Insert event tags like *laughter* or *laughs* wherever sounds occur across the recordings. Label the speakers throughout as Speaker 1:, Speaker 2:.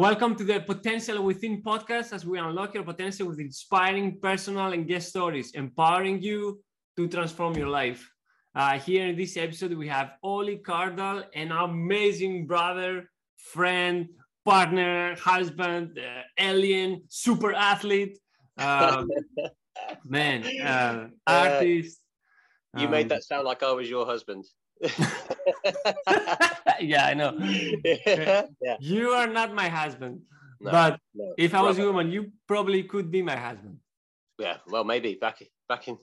Speaker 1: welcome to the Potential Within podcast as we unlock your potential with inspiring personal and guest stories, empowering you to transform your life. Uh, here in this episode, we have Oli Cardall, an amazing brother, friend, partner, husband, uh, alien, super athlete, um, *laughs* man, uh, artist.
Speaker 2: You um, made that sound like I was your husband. *laughs*
Speaker 1: yeah, I know. yeah. You are not my husband. No, but no, if I was a woman, you probably could be my husband.
Speaker 2: Yeah, well, maybe back back in,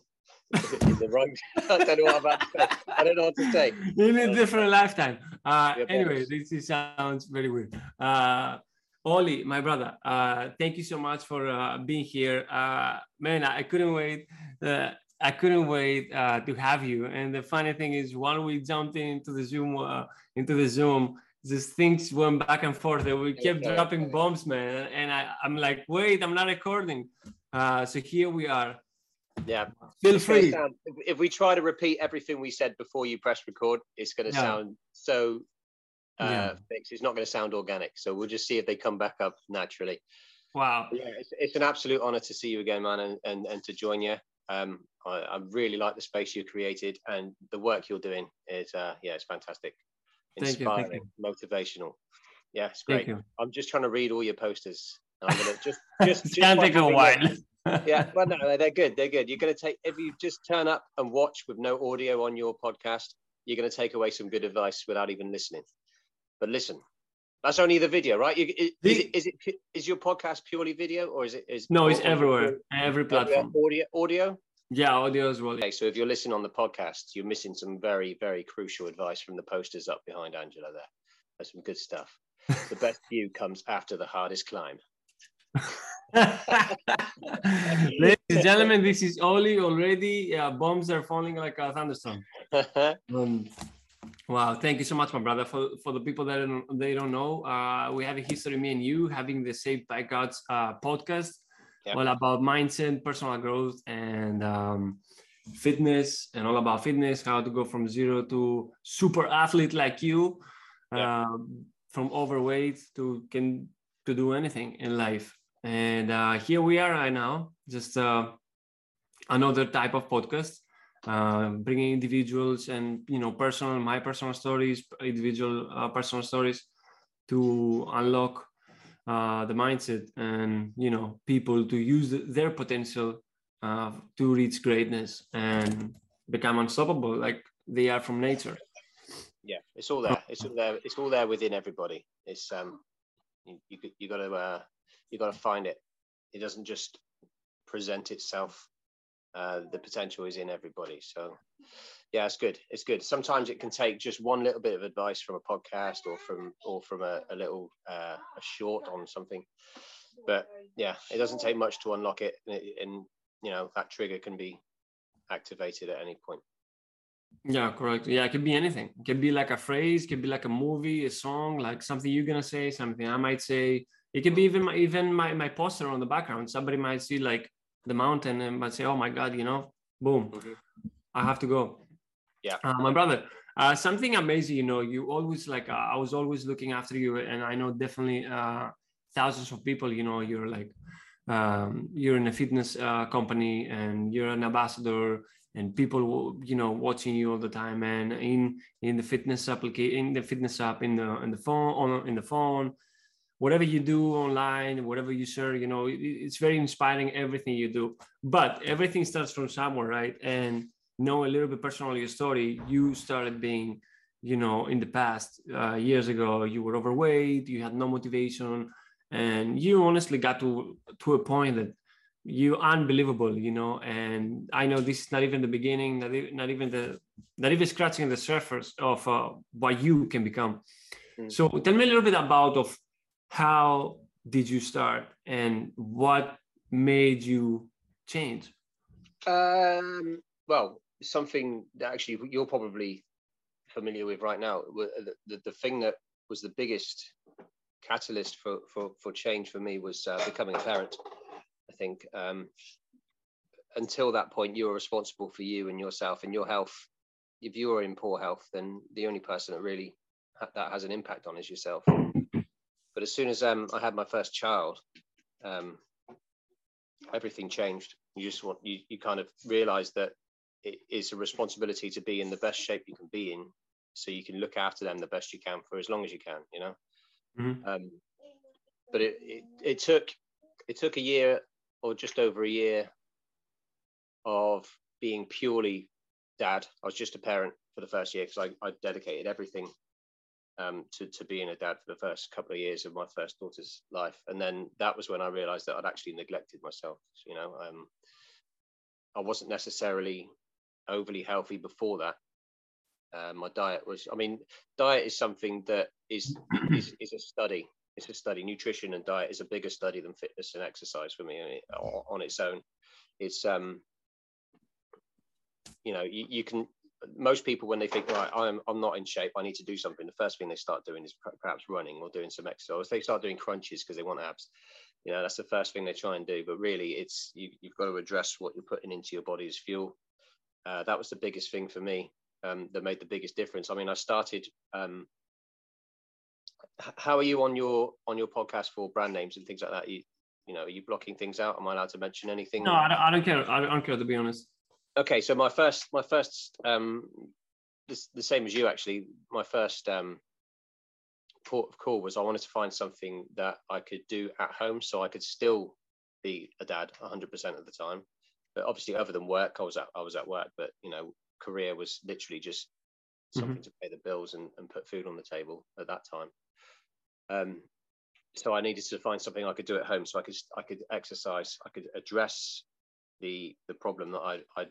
Speaker 2: in the wrong. *laughs* I don't know what I'm about to say. I don't know what to say.
Speaker 1: In a different lifetime. Uh, yeah, anyway, this is, sounds very weird. Uh, Oli, my brother, uh, thank you so much for uh, being here. Uh, man, I couldn't wait. Uh, I couldn't wait uh, to have you. And the funny thing is, while we jumped into the Zoom, uh, into the Zoom, these things went back and forth. And we kept okay. dropping bombs, man. And I, I'm like, wait, I'm not recording. Uh, so here we are.
Speaker 2: Yeah.
Speaker 1: Feel free.
Speaker 2: Sound, if we try to repeat everything we said before you press record, it's going to yeah. sound so uh, yeah. fixed. It's not going to sound organic. So we'll just see if they come back up naturally.
Speaker 1: Wow.
Speaker 2: Yeah, it's, it's an absolute honor to see you again, man, and, and, and to join you. Um, I, I, really like the space you created and the work you're doing is, uh, yeah, it's fantastic. Inspiring, thank you, thank you. motivational. Yeah, it's great. I'm just trying to read all your posters. I'm gonna *laughs* *laughs* just, just, just
Speaker 1: can't take a while. *laughs*
Speaker 2: yeah, well, no, they're good. They're good. You're going to take, if you just turn up and watch with no audio on your podcast, you're going to take away some good advice without even listening. But listen, that's only the video, right? You, is, the, is, it, is it is your podcast purely video or is it is
Speaker 1: no? It's everywhere, every platform.
Speaker 2: Audio, audio.
Speaker 1: Yeah, audio as well.
Speaker 2: Okay, so if you're listening on the podcast, you're missing some very, very crucial advice from the posters up behind Angela. There, that's some good stuff. the best view comes after the hardest climb. *laughs*
Speaker 1: Ladies and gentlemen, this is Oli. Already, uh, bombs are falling like a thunderstorm. *laughs* um, Wow, thank you so much, my brother. For for the people that don't, they don't know, uh, we have a history, me and you, having the Saved by Gods uh, podcast, yep. all about mindset, personal growth, and um, fitness, and all about fitness, how to go from zero to super athlete like you, yep. uh, from overweight to can to do anything in life. And uh, here we are right now, just uh, another type of podcast uh, bringing individuals and you know personal my personal stories individual uh, personal stories to unlock uh, the mindset and you know people to use their potential uh, to reach greatness and become unstoppable like they are from nature.
Speaker 2: Yeah it's all there. It's all there. It's all there within everybody. It's um you, you, you got to uh you got to find it. It doesn't just present itself uh, the potential is in everybody. So, yeah, it's good. It's good. Sometimes it can take just one little bit of advice from a podcast or from or from a, a little uh, a short on something. But yeah, it doesn't take much to unlock it, and, and you know that trigger can be activated at any point.
Speaker 1: Yeah, correct. Yeah, it could be anything. It could be like a phrase, it could be like a movie, a song, like something you're gonna say, something I might say. It could be even my, even my, my poster on the background. Somebody might see like the mountain and but say, oh my God, you know, boom, mm-hmm. I have to go.
Speaker 2: Yeah.
Speaker 1: Uh, my brother, uh, something amazing, you know, you always like, uh, I was always looking after you and I know definitely uh, thousands of people, you know, you're like, um, you're in a fitness uh, company and you're an ambassador and people you know watching you all the time and in in the fitness application in the fitness app in the in the phone on in the phone whatever you do online, whatever you share, you know, it's very inspiring everything you do. But everything starts from somewhere, right? And know a little bit personally your story. You started being, you know, in the past uh, years ago, you were overweight, you had no motivation, and you honestly got to to a point that you unbelievable, you know. And I know this is not even the beginning, not even, not even the not even scratching the surface of uh, what you can become. Mm. So tell me a little bit about of how did you start and what made you change?
Speaker 2: Um, well, something that actually you're probably familiar with right now. The, the, the thing that was the biggest catalyst for, for, for change for me was uh, becoming a parent. I think um, until that point, you were responsible for you and yourself and your health. If you are in poor health, then the only person that really ha- that has an impact on is yourself. But as soon as um, I had my first child, um, everything changed. You just want you you kind of realize that it is a responsibility to be in the best shape you can be in, so you can look after them the best you can for as long as you can. You know. Mm-hmm. Um, but it, it it took it took a year or just over a year of being purely dad. I was just a parent for the first year because I, I dedicated everything um, to, to being a dad for the first couple of years of my first daughter's life. And then that was when I realized that I'd actually neglected myself. You know, um, I wasn't necessarily overly healthy before that. Uh, my diet was, I mean, diet is something that is, *clears throat* is, is a study. It's a study. Nutrition and diet is a bigger study than fitness and exercise for me on its own. It's, um, you know, you, you can most people when they think right i'm i'm not in shape i need to do something the first thing they start doing is perhaps running or doing some exercise. They start doing crunches because they want abs. You know that's the first thing they try and do but really it's you, have got to address what you're putting into your body as fuel. Uh, that was the biggest thing for me um, that made the biggest difference. I mean i started um, how are you on your on your podcast for brand names and things like that? You you know are you blocking things out? Am i allowed to mention anything?
Speaker 1: No i don't, I don't care i don't care to be honest
Speaker 2: okay so my first my first um this, the same as you actually. My first um port of call was i wanted to find something that i could do at home so i could still be a dad 100% of the time. But obviously other than work i was at i was at work but you know career was literally just something mm-hmm. to pay the bills and, and put food on the table at that time. Um so i needed to find something i could do at home so i could i could exercise i could address the the problem that I I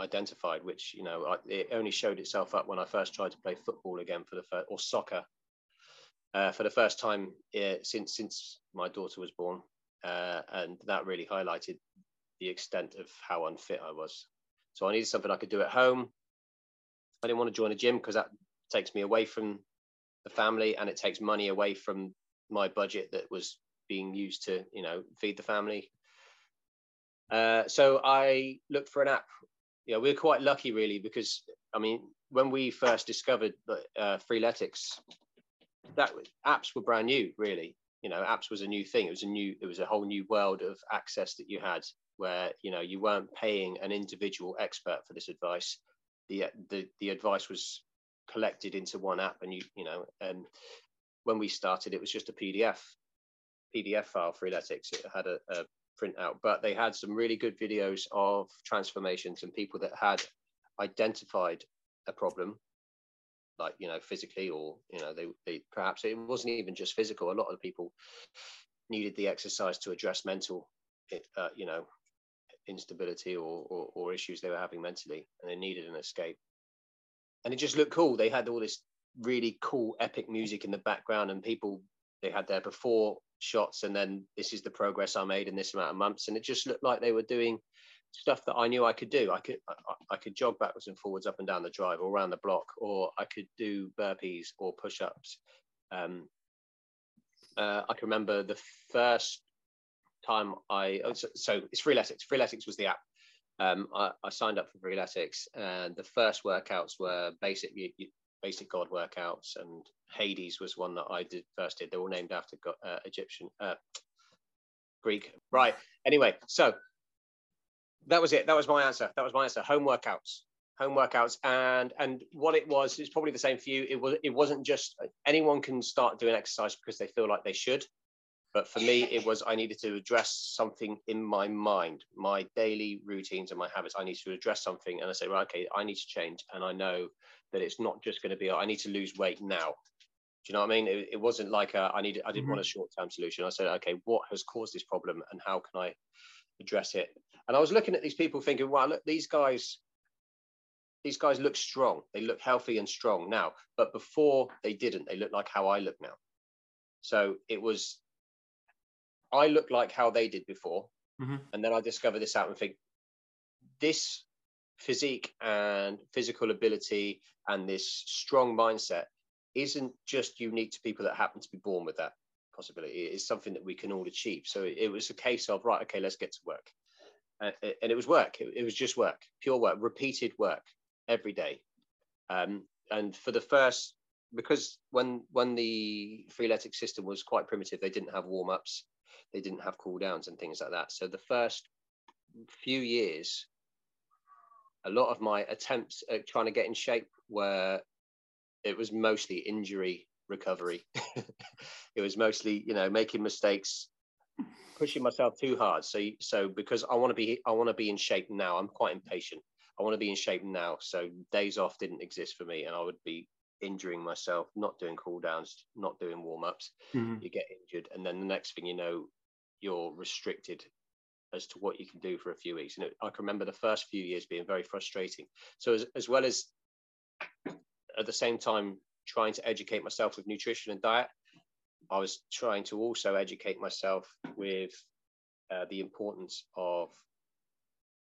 Speaker 2: identified, which you know I, it only showed itself up when I first tried to play football again for the first or soccer uh, for the first time uh, since since my daughter was born, uh, and that really highlighted the extent of how unfit I was. So I needed something I could do at home. I didn't want to join a gym because that takes me away from the family and it takes money away from my budget that was being used to you know feed the family uh, so I looked for an app. Yeah, we are quite lucky really because I mean when we first discovered uh, Freeletics, that apps were brand new really. You know, apps was a new thing. It was a new, it was a whole new world of access that you had where you know you weren't paying an individual expert for this advice. The the the advice was collected into one app, and you you know, and when we started, it was just a PDF PDF file. Freeletics. It had a, a print out, but they had some really good videos of transformations and people that had identified a problem, like you know physically or you know they, they perhaps it wasn't even just physical. A lot of people needed the exercise to address mental, uh, you know, instability or, or, or issues they were having mentally, and they needed an escape. And it just looked cool. They had all this really cool epic music in the background, and people they had their before shots and then this is the progress i made in this amount of months. And it just looked like they were doing stuff that i knew i could do. I could I, I, could jog backwards and forwards up and down the drive or around the block or i could do burpees or push-ups. Um, uh, i can remember the first time i oh, so, so it's freeletics. Freeletics was the app. Um, I, I, signed up for freeletics and the first workouts were basic basic god workouts and hades was one that i did first did. They're all named after uh, egyptian uh, greek. Right anyway so that was it. That was my answer. That was my answer. Home workouts. Home workouts. And and what it was is probably the same for you. It was it wasn't just anyone can start doing exercise because they feel like they should. But for me it was i needed to address something in my mind my daily routines and my habits. I need to address something and i say right okay i need to change. And i know that it's not just going to be I need to lose weight now. Do you know what I mean? It, it wasn't like a, I needed I didn't mm-hmm. want a short term solution. I said, okay, what has caused this problem and how can I address it? And I was looking at these people thinking, wow, look, these guys, these guys look strong. They look healthy and strong now, but before they didn't. They look like how I look now. So it was, I look like how they did before, mm-hmm. and then I discovered this out and think, this physique and physical ability and this strong mindset isn't just unique to people that happen to be born with that possibility. It is something that we can all achieve. So it was a case of, right, okay, let's get to work. Uh, and it was work. It, it, was just work, pure work, repeated work every day. Um, and for the first because when when the freeletics system was quite primitive, they didn't have warm ups, they didn't have cool downs and things like that. So the first few years, a lot of my attempts at trying to get in shape were it was mostly injury recovery. *laughs* it was mostly you know making mistakes, pushing myself too hard. So so because I want to be I want to be in shape now. I'm quite impatient. I want to be in shape now. So days off didn't exist for me, and I would be injuring myself, not doing cool downs, not doing warm ups. Mm-hmm. You get injured, and then the next thing you know, you're restricted as to what you can do for a few weeks. And it, I can remember the first few years being very frustrating. So as, as well as at the same time trying to educate myself with nutrition and diet, I was trying to also educate myself with uh, the importance of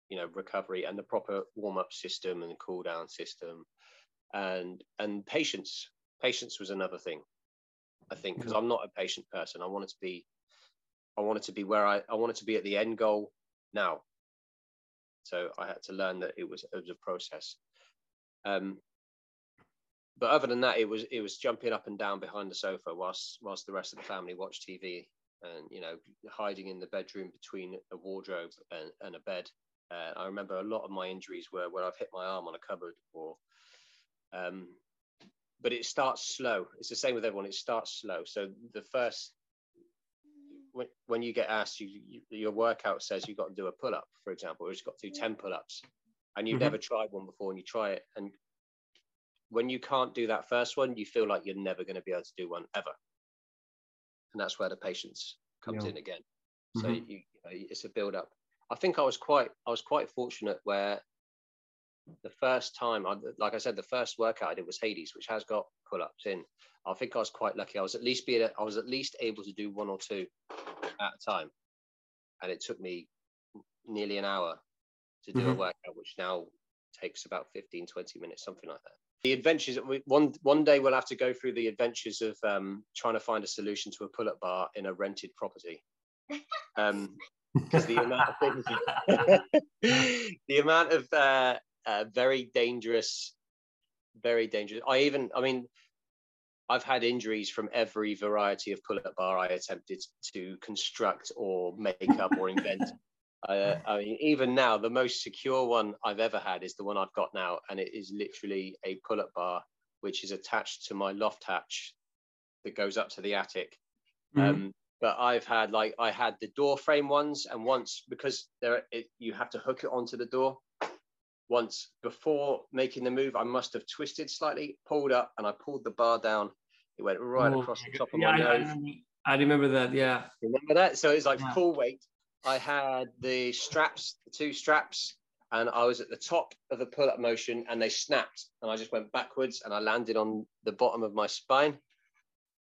Speaker 2: you know recovery and the proper warm up system and cool down system. And and patience. Patience was another thing i think because i'm not a patient person. I wanted to be i wanted to be where i i wanted to be at the end goal now. So i had to learn that it was it was a process. Um but other than that it was it was jumping up and down behind the sofa whilst whilst the rest of the family watched tv and you know hiding in the bedroom between a wardrobe and, and a bed uh, i remember a lot of my injuries were where i've hit my arm on a cupboard or um, but it starts slow. It's the same with everyone. It starts slow. So the first, when, when you get asked, you, you, your workout says you've got to do a pull up, for example, or you've got to do 10 pull ups and you've mm-hmm. never tried one before and you try it. And when you can't do that first one, you feel like you're never going to be able to do one ever. And that's where the patience comes yeah. in again. So mm-hmm. you, you know, it's a build up. I think I was quite, I was quite fortunate where the first time, I, like I said, the first workout I did was Hades, which has got pull ups in. I think I was quite lucky. I was at least being, I was at least able to do one or two at a time, and it took me nearly an hour to do mm-hmm. a workout, which now takes about 15, 20 minutes, something like that. The adventures one one day we'll have to go through the adventures of um, trying to find a solution to a pull up bar in a rented property. Um, *laughs* because the amount of things, *laughs* the amount of uh, uh, very dangerous, very dangerous. I even, I mean, I've had injuries from every variety of pull-up bar I attempted to construct or make up or invent. *laughs* Uh, *laughs* I mean, even now, the most secure one I've ever had is the one I've got now, and it is literally a pull-up bar which is attached to my loft hatch that goes up to the attic. Mm-hmm. Um, but I've had like I had the door frame ones, and once because there it, you have to hook it onto the door, once before making the move, I must have twisted slightly, pulled up, and I pulled the bar down. It went right oh, across the top of yeah, my nose. I
Speaker 1: remember, I remember, that. Yeah.
Speaker 2: Remember that? So it's like yeah. full weight. I had the straps, the two straps, and I was at the top of the pull-up motion, and they snapped, and I just went backwards, and I landed on the bottom of my spine,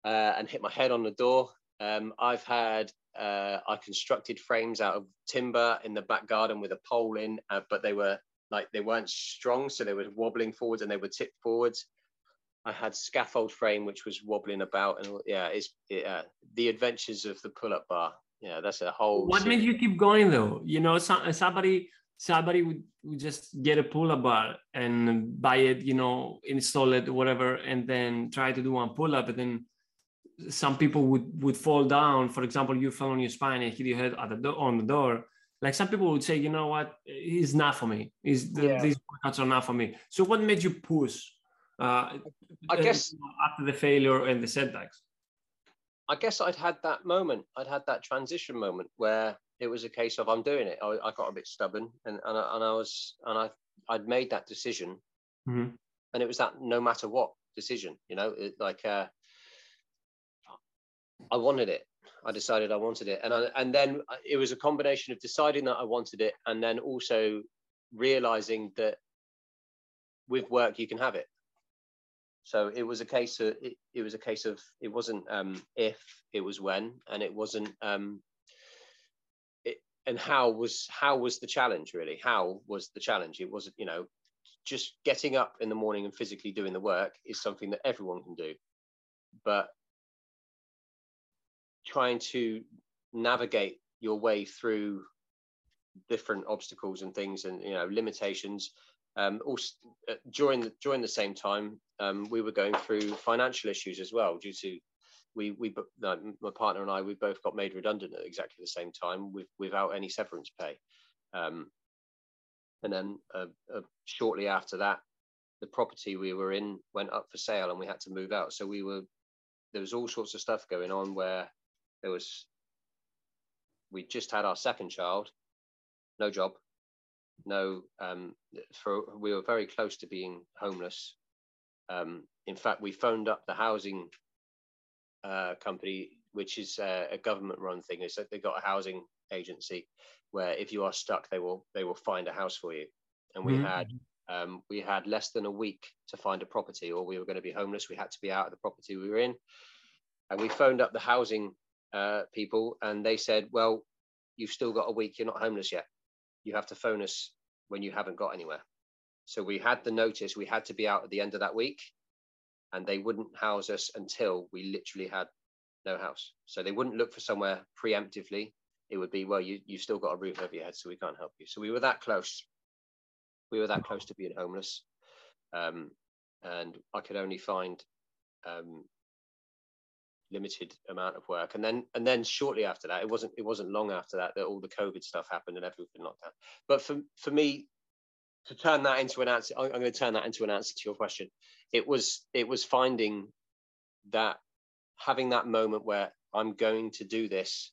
Speaker 2: uh, and hit my head on the door. Um, I've had uh, I constructed frames out of timber in the back garden with a pole in, uh, but they were like they weren't strong, so they were wobbling forwards and they were tipped forwards. I had scaffold frame which was wobbling about, and yeah, it's yeah, the adventures of the pull-up bar. Yeah, that's a whole.
Speaker 1: What series. made you keep going though? You know, somebody somebody would, would just get a pull-up bar and buy it, you know, install it, whatever, and then try to do one pull-up, and then some people would would fall down. For example, you fell on your spine and hit your head at the do- on the door like some people would say, you know what, it's not for me. Is the, yeah. these workouts are not for me. So what made you push? Uh,
Speaker 2: I guess
Speaker 1: after the failure and the setbacks.
Speaker 2: I guess I'd had that moment. I'd had that transition moment where it was a case of I'm doing it. I, I got a bit stubborn, and and I, and I was and I I'd made that decision, mm-hmm. and it was that no matter what decision, you know, it, like uh, I wanted it. I decided I wanted it, and I, and then it was a combination of deciding that I wanted it, and then also realizing that with work you can have it. So it was a case of it, it was a case of it wasn't um, if it was when, and it wasn't um, it, and how was how was the challenge really? How was the challenge? It wasn't you know just getting up in the morning and physically doing the work is something that everyone can do, but trying to navigate your way through different obstacles and things and you know limitations um, also uh, during the during the same time, um, we were going through financial issues as well due to we we my partner and I we both got made redundant at exactly the same time with, without any severance pay, um, and then uh, uh, shortly after that, the property we were in went up for sale and we had to move out. So we were there was all sorts of stuff going on where there was we just had our second child, no job, no um, for we were very close to being homeless. Um, in fact, we phoned up the housing uh, company, which is a, a government-run thing. Is that they've got a housing agency where if you are stuck, they will they will find a house for you. And we mm-hmm. had um, we had less than a week to find a property, or we were going to be homeless. We had to be out of the property we were in, and we phoned up the housing uh, people, and they said, "Well, you've still got a week. You're not homeless yet. You have to phone us when you haven't got anywhere." So we had the notice. We had to be out at the end of that week, and they wouldn't house us until we literally had no house. So they wouldn't look for somewhere preemptively. It would be, well, you you've still got a roof over your head, so we can't help you. So we were that close. We were that close to being homeless, um, and I could only find um, limited amount of work. And then and then shortly after that it wasn't it wasn't long after that that all the covid stuff happened and everything locked down. But for for me to turn that into an answer i'm going to turn that into an answer to your question. It was it was finding that having that moment where i'm going to do this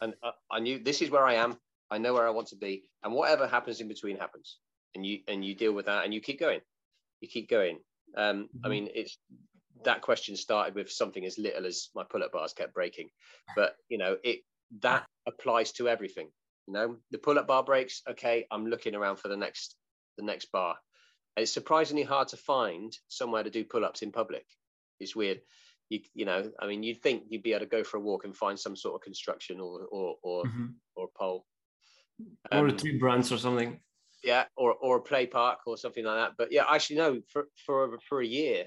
Speaker 2: and I, I knew this is where i am. I know where i want to be. And whatever happens in between happens. And you and you deal with that and you keep going. You keep going. Um, mm-hmm. I mean, it's that question started with something as little as my pull-up bars kept breaking. But you know it that applies to everything you know? The pull-up bar breaks okay i'm looking around for the next the next bar. It's surprisingly hard to find somewhere to do pull-ups in public. It's weird. You you know i mean you'd think you'd be able to go for a walk and find some sort of construction or or or, mm-hmm. or pole.
Speaker 1: Um, or a tree branch or something.
Speaker 2: Yeah or or a play park or something like that. But yeah actually no for for for a year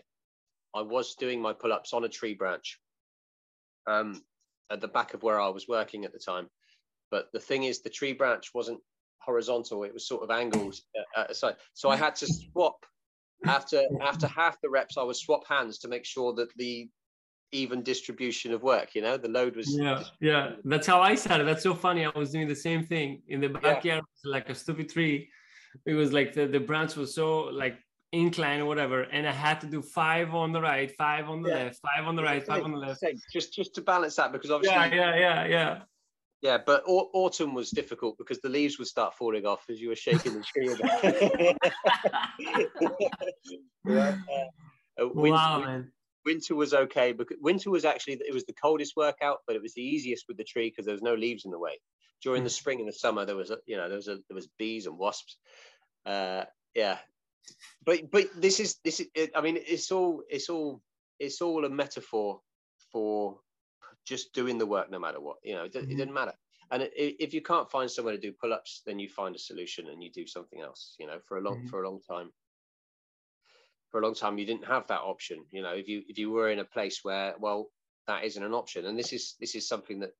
Speaker 2: I was doing my pull ups on a tree branch um, at the back of where I was working at the time. But the thing is, the tree branch wasn't horizontal; it was sort of angled at a. So I had to swap after after half the reps. I would swap hands to make sure that the even distribution of work. You know, the load was.
Speaker 1: Yeah, yeah. That's how I started. That's so funny. I was doing the same thing in the backyard. Yeah. like a stupid tree. It was like the, the branch was so like incline or whatever, and I had to do five on the right, five on the yeah. left, five on the right, five on the left.
Speaker 2: Just just to balance that because obviously
Speaker 1: yeah, yeah, yeah, yeah.
Speaker 2: Yeah, but autumn was difficult because the leaves would start falling off as you were shaking the tree. *laughs* *laughs* yeah. Uh, winter, wow, man. Winter was okay because winter was actually it was the coldest workout, but it was the easiest with the tree because there was no leaves in the way. During the hmm. spring and the summer, there was a, you know there was a, there was bees and wasps. Uh, yeah, but but this is this is i mean it's all it's all it's all a metaphor for just doing the work no matter what you know it, mm-hmm. it doesn't matter and if you can't find somewhere to do pull-ups then you find a solution and you do something else you know for a long mm-hmm. for a long time for a long time you didn't have that option you know if you if you were in a place where well that isn't an option and this is this is something that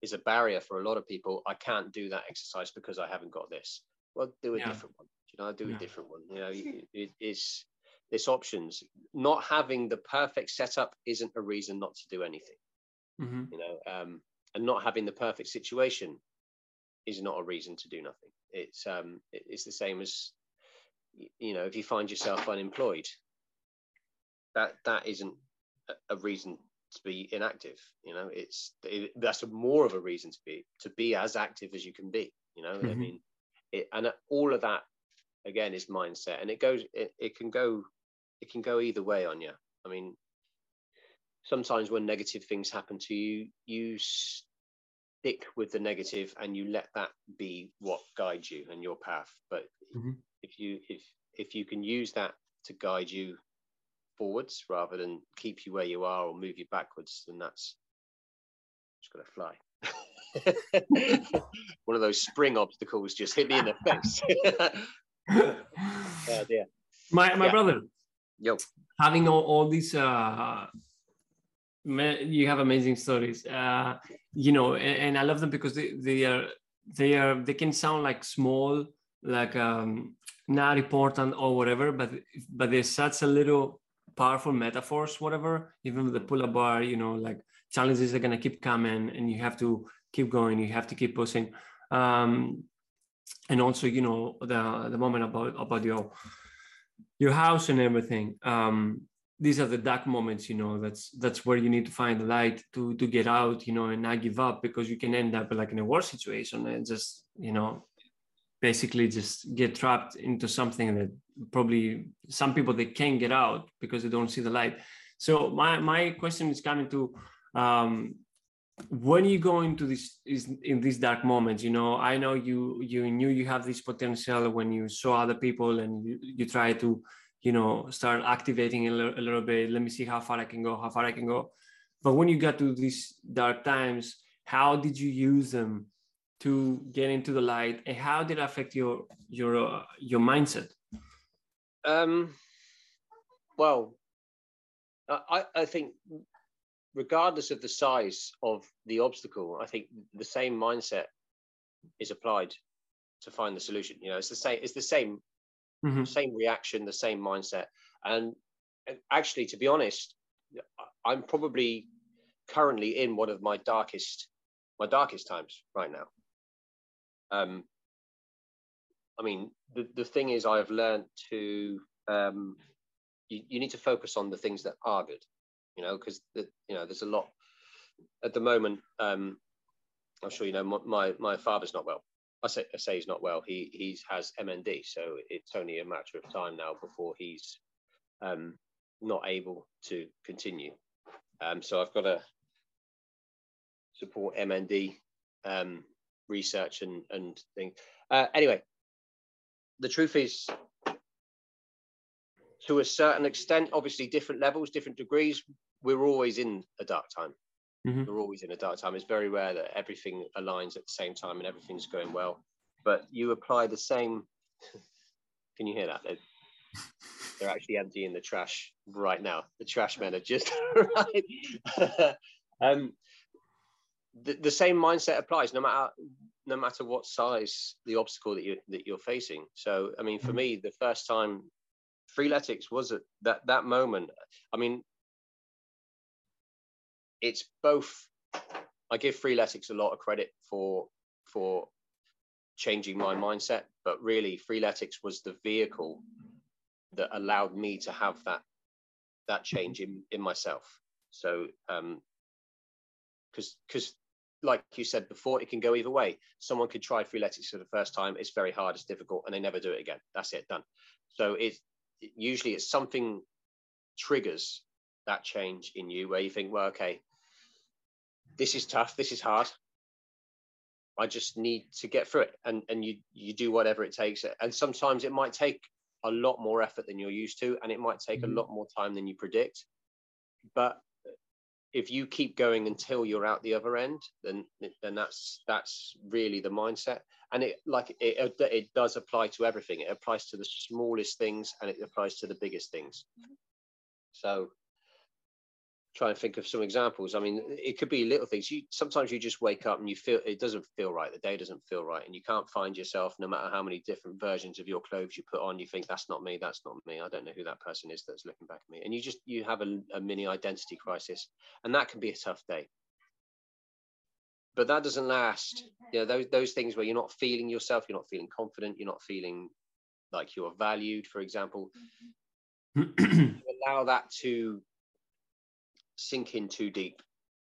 Speaker 2: is a barrier for a lot of people i can't do that exercise because i haven't got this well do a yeah. different one know, I do yeah. a different one. You know, it, it's it's options. Not having the perfect setup isn't a reason not to do anything. Mm-hmm. You know, um, and not having the perfect situation is not a reason to do nothing. It's um, it's the same as you know, if you find yourself unemployed, that that isn't a reason to be inactive. You know, it's it, that's more of a reason to be to be as active as you can be. You know, mm-hmm. I mean, it, and all of that again is mindset and it goes it, it can go it can go either way on you i mean sometimes when negative things happen to you you stick with the negative and you let that be what guides you and your path. But mm-hmm. if you if if you can use that to guide you forwards rather than keep you where you are or move you backwards then that's just got to fly. *laughs* One of those spring obstacles just hit me in the *laughs* face *laughs*
Speaker 1: oh dear. My my yeah. brother.
Speaker 2: Yo.
Speaker 1: Having all, all these uh you have amazing stories. Uh you know, and, and I love them because they, they are they are they can sound like small like um, not important or whatever, but but there's such a little powerful metaphors, whatever. Even with the pull-up bar, you know, like challenges are gonna keep coming, and you have to keep going. You have to keep pushing. Um, and also, you know, the the moment about about your your house and everything. Um, these are the dark moments you know that's that's where you need to find the light to to get out you know and not give up because you can end up like in a worse situation and just you know basically just get trapped into something that probably some people they can't get out because they don't see the light so my my question is coming to um when you go into this is in these dark moments you know i know you you knew you have this potential when you saw other people and you, you try to you know start activating a little, little bit. Let me see how far i can go how far i can go. But when you got to these dark times how did you use them to get into the light? And how did it affect your your uh, your mindset?
Speaker 2: Um well i i think regardless of the size of the obstacle i think the same mindset is applied to find the solution you know it's the same it's the same mm-hmm. same reaction, the same mindset. And actually, to be honest, I'm probably currently in one of my darkest, my darkest times right now. Um, I mean, the, the thing is, I've learned to, um, you, you need to focus on the things that are good, you know, because, you know, there's a lot at the moment. Um, I'm sure you know, my, my, father's not well. I say, I say he's not well. He he's has MND, so it's only a matter of time now before he's um, not able to continue. Um, so I've got to support MND um, research and and thing. Uh, anyway, the truth is, to a certain extent, obviously different levels, different degrees, we're always in a dark time. Mm-hmm. We're always in a dark time. It's very rare that everything aligns at the same time and everything's going well. But you apply the same. *laughs* Can you hear that? They're, they're actually emptying the trash right now. The trash men are just *laughs* right. *laughs* um, the, the same mindset applies no matter no matter what size the obstacle that you that you're facing. So I mean, for mm-hmm. me, the first time freeletics was at that that moment. I mean, it's both. I give Freeletics a lot of credit for for changing my mindset, but really Freeletics was the vehicle that allowed me to have that that change in in myself. So um because because like you said before, it can go either way. Someone could try Freeletics for the first time. It's very hard, it's difficult, and they never do it again. That's it, done. So it usually it's something triggers that change in you where you think, well, okay, this is tough, this is hard. I just need to get through it. And and you you do whatever it takes. And sometimes it might take a lot more effort than you're used to, and it might take mm-hmm. a lot more time than you predict. But if you keep going until you're out the other end, then then that's that's really the mindset. And it like it it does apply to everything. It applies to the smallest things, and it applies to the biggest things. Mm-hmm. So try and think of some examples. I mean, it could be little things. You sometimes you just wake up and you feel it doesn't feel right. The day doesn't feel right, and you can't find yourself. No matter how many different versions of your clothes you put on, you think that's not me. That's not me. I don't know who that person is that's looking back at me. And you just you have a, a mini identity crisis, and that can be a tough day. But that doesn't last. You know, those those things where you're not feeling yourself, you're not feeling confident, you're not feeling like you're valued, for example. Mm-hmm. allow that to sink in too deep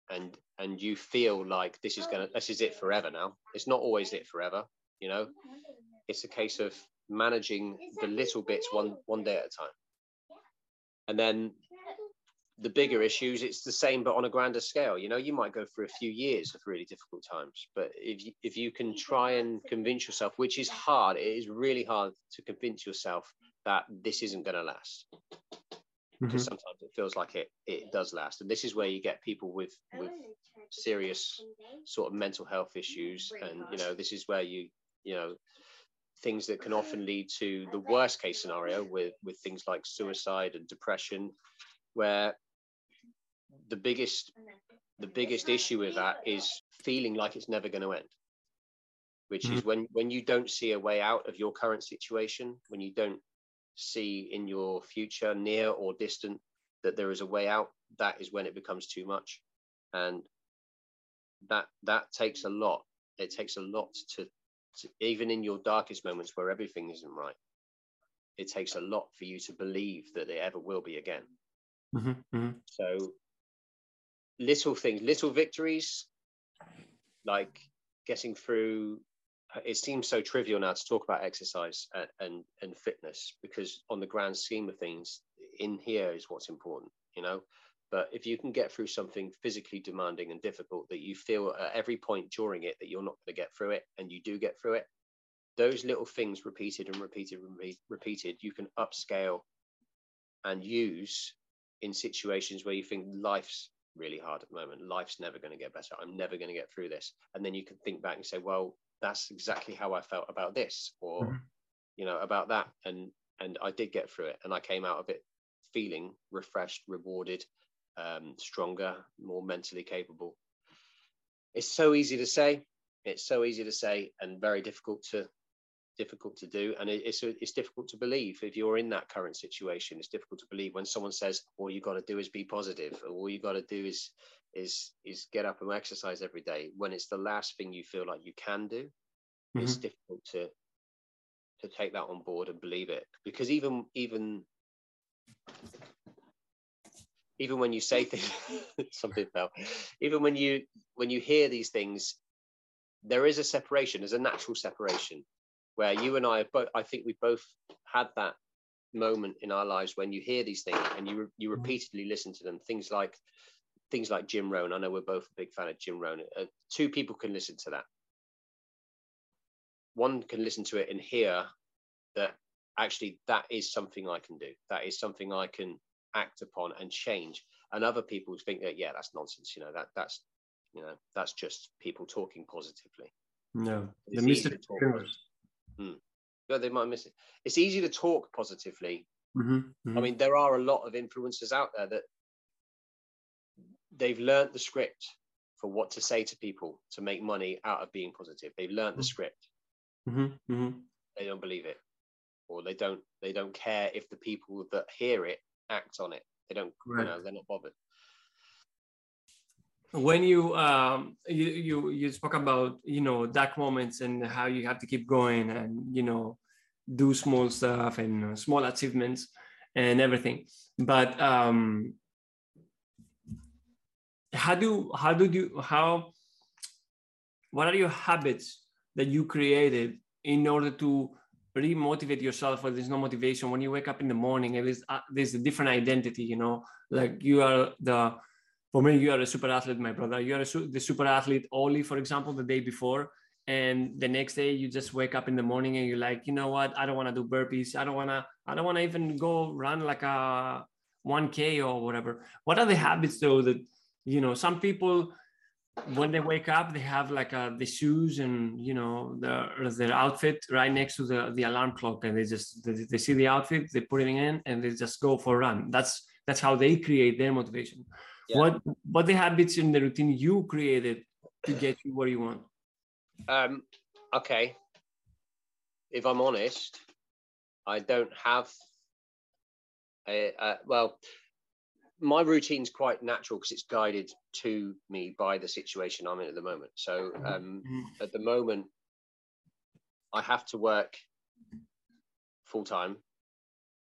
Speaker 2: and and you feel like this is gonna this is it forever now. It's not always it forever you know? It's a case of managing the little bits one one day at a time. And then the bigger issues it's the same but on a grander scale. You know you might go through a few years of really difficult times but if you, if you can try and convince yourself which is hard it is really hard to convince yourself that this isn't going to last because mm-hmm. sometimes it feels like it it does last and this is where you get people with with serious sort of mental health issues and you know this is where you you know things that can often lead to the worst case scenario with with things like suicide and depression where the biggest the biggest issue with that is feeling like it's never going to end which
Speaker 1: Mhm.
Speaker 2: is when when you don't see a way out of your current situation, when you don't see in your future, near or distant, that there is a way out, that is when it becomes too much, and that that takes a lot. It takes a lot to, to even in your darkest moments where everything isn't right. It takes a lot for you to believe that it ever will be again.
Speaker 1: Mhm, mhm.
Speaker 2: So little things, little victories, like getting through. It seems so trivial now to talk about exercise and, and and fitness because on the grand scheme of things, in here is what's important, you know. But if you can get through something physically demanding and difficult that you feel at every point during it that you're not going to get through it, and you do get through it, those little things repeated and repeated and repeat, repeated, you can upscale and use in situations where you think life's really hard at the moment. Life's never going to get better. I'm never going to get through this. And then you can think back and say, well, that's exactly how I felt about this, or
Speaker 1: Mhm.
Speaker 2: you know, about that. And and I did get through it, and I came out of it feeling refreshed, rewarded, um, stronger, more mentally capable. It's so easy to say. It's so easy to say, and very difficult to difficult to do and it, it's it's difficult to believe if you're in that current situation it's difficult to believe when someone says all you got to do is be positive or all you got to do is is is get up and exercise every day. When it's the last thing you feel like you can do it's
Speaker 1: Mhm.
Speaker 2: difficult to to take that on board and believe it. Because even even even when you say *laughs* things something fell. Even when you when you hear these things there is a separation. There's a natural separation where you and i both i think we both had that moment in our lives when you hear these things and you you
Speaker 1: Mhm.
Speaker 2: repeatedly listen to them. Things like things like jim rohn i know we're both a big fan of jim rohn uh, two people can listen to that one can listen to it and hear that actually that is something I can do. That is something I can act upon and change. And other people think that yeah, that's nonsense. You know that that's you know that's just people talking positively.
Speaker 1: No, the
Speaker 2: It's easy
Speaker 1: mystic
Speaker 2: to talk. Yeah, they might miss it. It's easy to talk positively.
Speaker 1: Mhm,
Speaker 2: I
Speaker 1: mhm.
Speaker 2: mean, there are a lot of influencers out there that they've learnt the script for what to say to people to make money out of being positive. They've learnt the
Speaker 1: Mm.
Speaker 2: script.
Speaker 1: Mhm, mhm.
Speaker 2: They don't believe it, or they don't they don't care if the people that hear it act on it. They don't. You know, they're not bothered.
Speaker 1: when you um you you you spoke about you know dark moments and how you have to keep going and you know do small stuff and small achievements and everything but um how do how do you how what are your habits that you created in order to remotivate yourself when there's no motivation when you wake up in the morning and there's, uh, there's a different identity you know? Like you are the for me you are a super athlete my brother. You are a, the super athlete only for example the day before and the next day you just wake up in the morning and you're like you know what? I don't want to do burpees. I don't want to i don't want to even go run like a 1k or whatever. What are the habits though that you know some people when they wake up they have like uh, the shoes and you know their their outfit right next to the the alarm clock and they just they, they see the outfit they put it in and they just go for a run that's that's how they create their motivation
Speaker 2: Yeah.
Speaker 1: what what the habits in the routine you created to get you where you want
Speaker 2: Um, okay. If I'm honest, I don't have a, uh, well, my routine's quite natural because it's guided to me by the situation I'm in at the moment. So um,
Speaker 1: Mhm.
Speaker 2: at the moment, I have to work full time.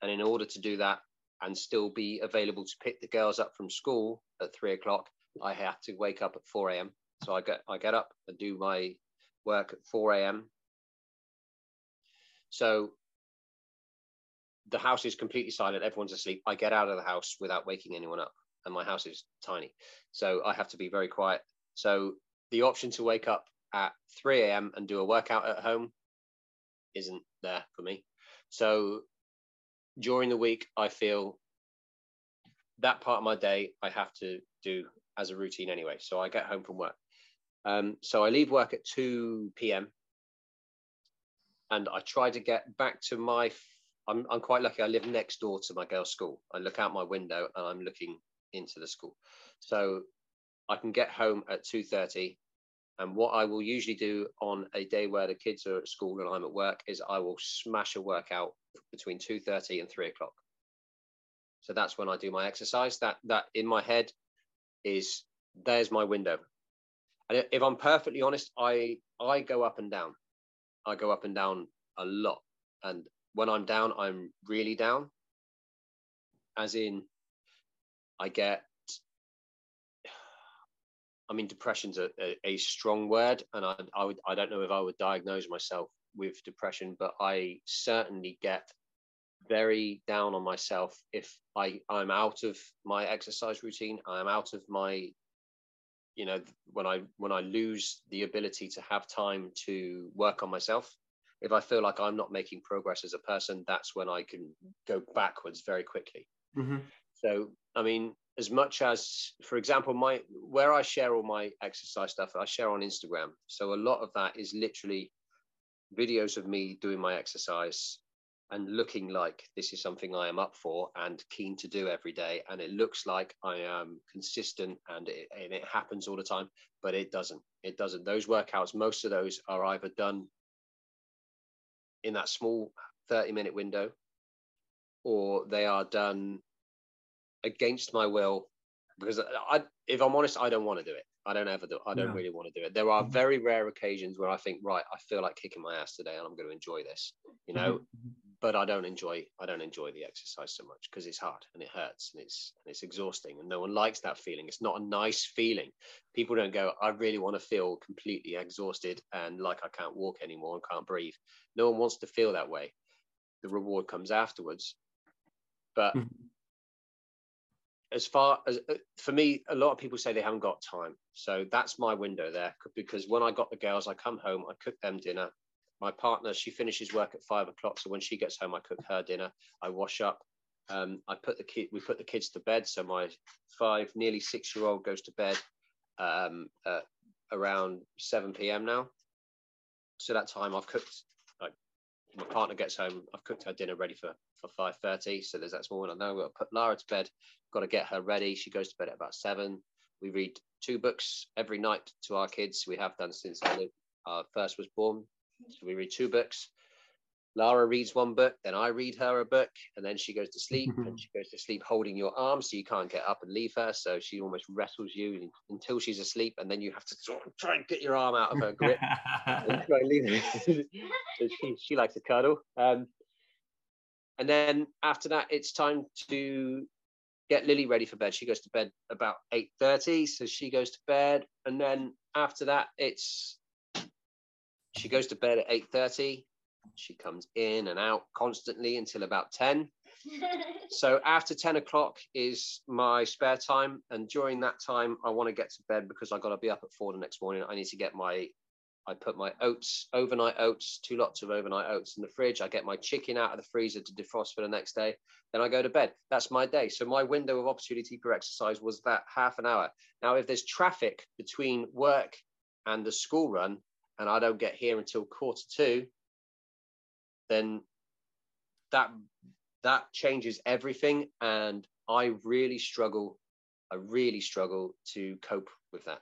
Speaker 2: And in order to do that and still be available to pick the girls up from school at three o'clock, I have to wake up at 4 a.m. So I get I get up and do my work at 4 a.m. So the house is completely silent, everyone's asleep. I get out of the house without waking anyone up, and my house is tiny. So I have to be very quiet. So the option to wake up at 3 a.m. and do a workout at home isn't there for me. So during the week, I feel that part of my day I have to do as a routine anyway. So I get home from work. Um, so I leave work at 2 p.m. and I try to get back to my. I'm, I'm quite lucky. I live next door to my girls' school. I look out my window and I'm looking into the school. So I can get home at 2:30 And what I will usually do on a day where the kids are at school and I'm at work is I will smash a workout between 2.30 and 3 o'clock. So that's when I do my exercise. That that in my head is there's my window. And if I'm perfectly honest, I I go up and down. I go up and down a lot. And when I'm down, I'm really down. As in, I get *sighs* I mean, depression's a, a, a strong word, and I, I would I don't know if I would diagnose myself with depression, but I certainly get very down on myself if I I'm out of my exercise routine. I'm out of my, you know, when I when I lose the ability to have time to work on myself. If I feel like I'm not making progress as a person, that's when I can go backwards very quickly. Mm-hmm. So, I mean, as much as for example my where i share all my exercise stuff i share on instagram so a lot of that is literally videos of me doing my exercise and looking like this is something i am up for and keen to do every day and it looks like i am consistent and it, and it happens all the time but it doesn't it doesn't those workouts most of those are either done in that small 30 minute window or they are done against my will because I, if I'm honest, I don't want to do it. I don't ever do. I don't really want to do it. There are mm-hmm. very rare occasions where I think, right, I feel like kicking my ass today, and I'm going to enjoy this, you know. Mm-hmm. But I don't enjoy. I don't enjoy the exercise so much because it's hard and it hurts and it's and it's exhausting, and no one likes that feeling. It's not a nice feeling. People don't go. I really want to feel completely exhausted and like I can't walk anymore and can't breathe. No one wants to feel that way. The reward comes afterwards, but. Mm-hmm as far as uh, for me, a lot of people say they haven't got time. So that's my window there because when I got the girls, I come home, I cook them dinner. My partner, she finishes work at five o'clock. So when she gets home, I cook her dinner. I wash up. Um, I put the kid, we put the kids to bed. So my five, nearly six year old goes to bed um, around 7 p.m. now. So that time I've cooked, like my partner gets home, I've cooked her dinner ready for, for 5.30. So there's that small one. I know I've got to put Lara to bed got to get her ready. She goes to bed at about seven. We read two books every night to our kids. We have done since our first was born. So we read two books. Lara reads one book, then I read her a book, and then she goes to sleep. and she goes to sleep holding your arm, so you can't get up and leave her. So she almost wrestles you until she's asleep, and then you have to sort of try and get your arm out of her grip and try and leave her. *laughs* she, she likes to cuddle. Um, and then after that, it's time to get Lily ready for bed. She goes to bed about 8.30, so she goes to bed. And then after that, it's she goes to bed at 8.30. She comes in and out constantly until about 10. *laughs* so after 10 o'clock is my spare time. And during that time, I want to get to bed because I got to be up at four the next morning. I need to get my I put my oats, overnight oats, two lots of overnight oats in the fridge. I get my chicken out of the freezer to defrost for the next day. Then I go to bed. That's my day. So my window of opportunity for exercise was that half an hour. Now, if there's traffic between work and the school run, and I don't get here until quarter to, then that that changes everything. And I really struggle. I really struggle to cope with that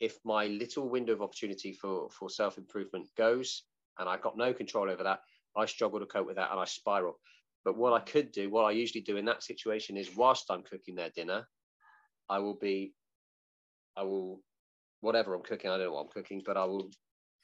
Speaker 2: if my little window of opportunity for for self improvement goes and I've got no control over that, I struggle to cope with that and I spiral. But what I could do, what I usually do in that situation is whilst I'm cooking their dinner, I will be, I will, whatever I'm cooking, I don't know what I'm cooking, but I will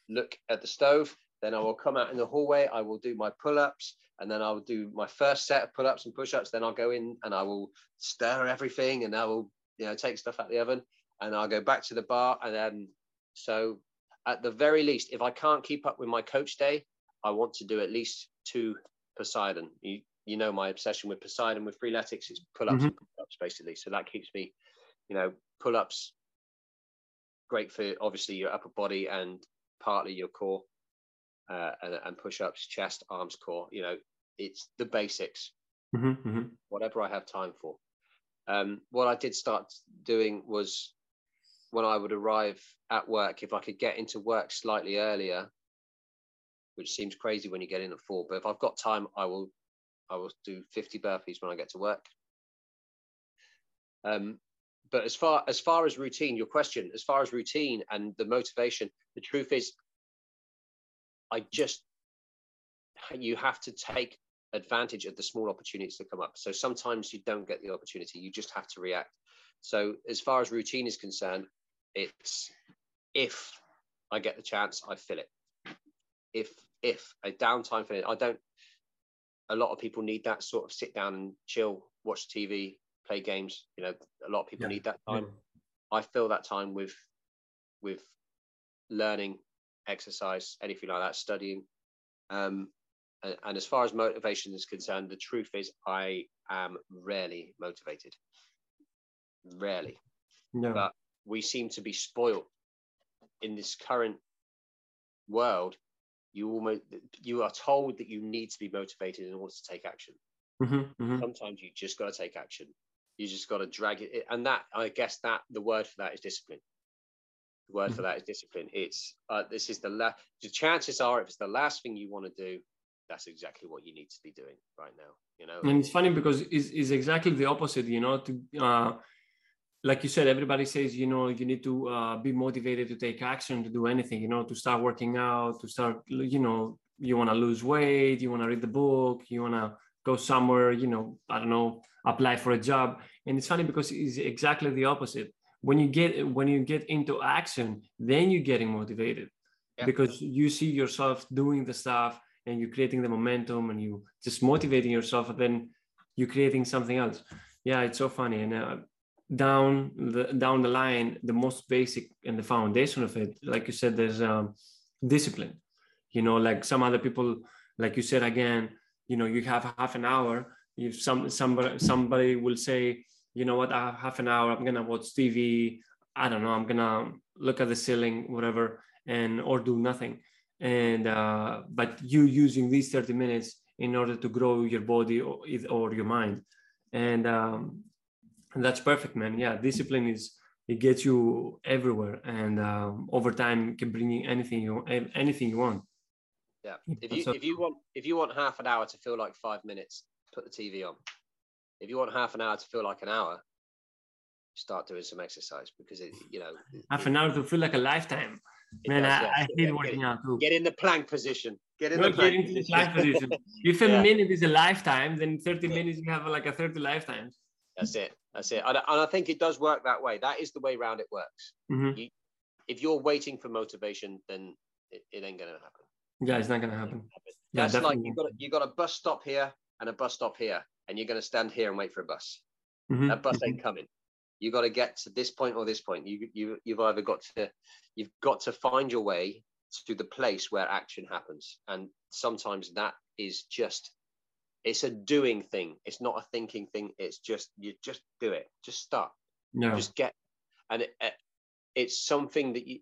Speaker 2: look at the stove. Then I will come out in the hallway. I will do my pull ups and then I will do my first set of pull ups and push ups. Then I'll go in and I will stir everything and I will, you know, take stuff out the oven and I'll go back to the bar. And then, so at the very least, if I can't keep up with my coach day, I want to do at least two Poseidon. You, you know my obsession with Poseidon with freeletics is pull ups mm-hmm. and pull ups basically. So that keeps me, you know, pull ups great for obviously your upper body and partly your core, uh, and, and push ups, chest, arms, core. You know, it's the basics. Mm-hmm, mm-hmm. Whatever I have time for. Um, what I did start doing was when I would arrive at work, if I could get into work slightly earlier, which seems crazy when you get in at four, but if I've got time, I will I will do 50 burpees when I get to work. Um, but as far as far as routine, your question, as far as routine and the motivation, the truth is, I just you have to take advantage of the small opportunities that come up. So sometimes you don't get the opportunity, you just have to react. So as far as routine is concerned, it's if I get the chance, I fill it. If if a downtime for it, I don't. A lot of people need that sort of sit down and chill, watch TV, play games. You know, a lot of people yeah. need that time. Yeah. I fill that time with with learning, exercise, anything like that, studying. Um, and, and as far as motivation is concerned, the truth is I am rarely motivated. Rarely. No. But we seem to be spoiled in this current world. You almost you are told that you need to be motivated in order to take action. Mm-hmm, mm-hmm. Sometimes you just got to take action. You just got to drag it, and that I guess that the word for that is discipline. The word mm-hmm. for that is discipline. It's uh, this is the last. The chances are, if it's the last thing you want to do, that's exactly what you need to be doing right now. You know,
Speaker 1: and it's funny because it's, it's exactly the opposite. You know, to uh, like you said, everybody says, you know, you need to uh, be motivated to take action, to do anything, you know, to start working out, to start, you know, you want to lose weight, you want to read the book, you want to go somewhere, you know, I don't know, apply for a job. And it's funny because it's exactly the opposite. When you get when you get into action, then you're getting motivated yeah. because you see yourself doing the stuff and you're creating the momentum and you just motivating yourself and then you're creating something else. Yeah, it's so funny. And uh, down the down the line the most basic and the foundation of it like you said there's um, discipline you know like some other people like you said again you know you have half an hour if some somebody somebody will say you know what i have half an hour i'm gonna watch tv i don't know i'm gonna look at the ceiling whatever and or do nothing. And uh, but you using these 30 minutes in order to grow your body or, or your mind. And um, that's perfect man. Yeah discipline is it gets you everywhere and um, over time can bring you anything you anything you want
Speaker 2: yeah if you so, if you want if you want half an hour to feel like five minutes put the tv on if you want half an hour to feel like an hour start doing some exercise because it you know
Speaker 1: half an hour to feel like a lifetime man does, I, yeah. I, hate yeah, working
Speaker 2: get,
Speaker 1: out too
Speaker 2: get in the plank position get in the plank,
Speaker 1: position. plank position *laughs* if a yeah. minute is a lifetime then 30 minutes you have like a 30 lifetimes
Speaker 2: that's it that's it. And, and I think it does work that way. That is the way around it works. Mm-hmm. You, if you're waiting for motivation, then it, it ain't going to happen.
Speaker 1: Yeah, it's not going to happen. Yeah,
Speaker 2: That's definitely. like you got a, you got a bus stop here and a bus stop here, and you're going to stand here and wait for a bus. Mm-hmm. That bus ain't mm-hmm. coming. You got to get to this point or this point. You you you've either got to you've got to find your way to the place where action happens, and sometimes that is just it's a doing thing it's not a thinking thing it's just you just do it just start no. just get and it, it, it's something that you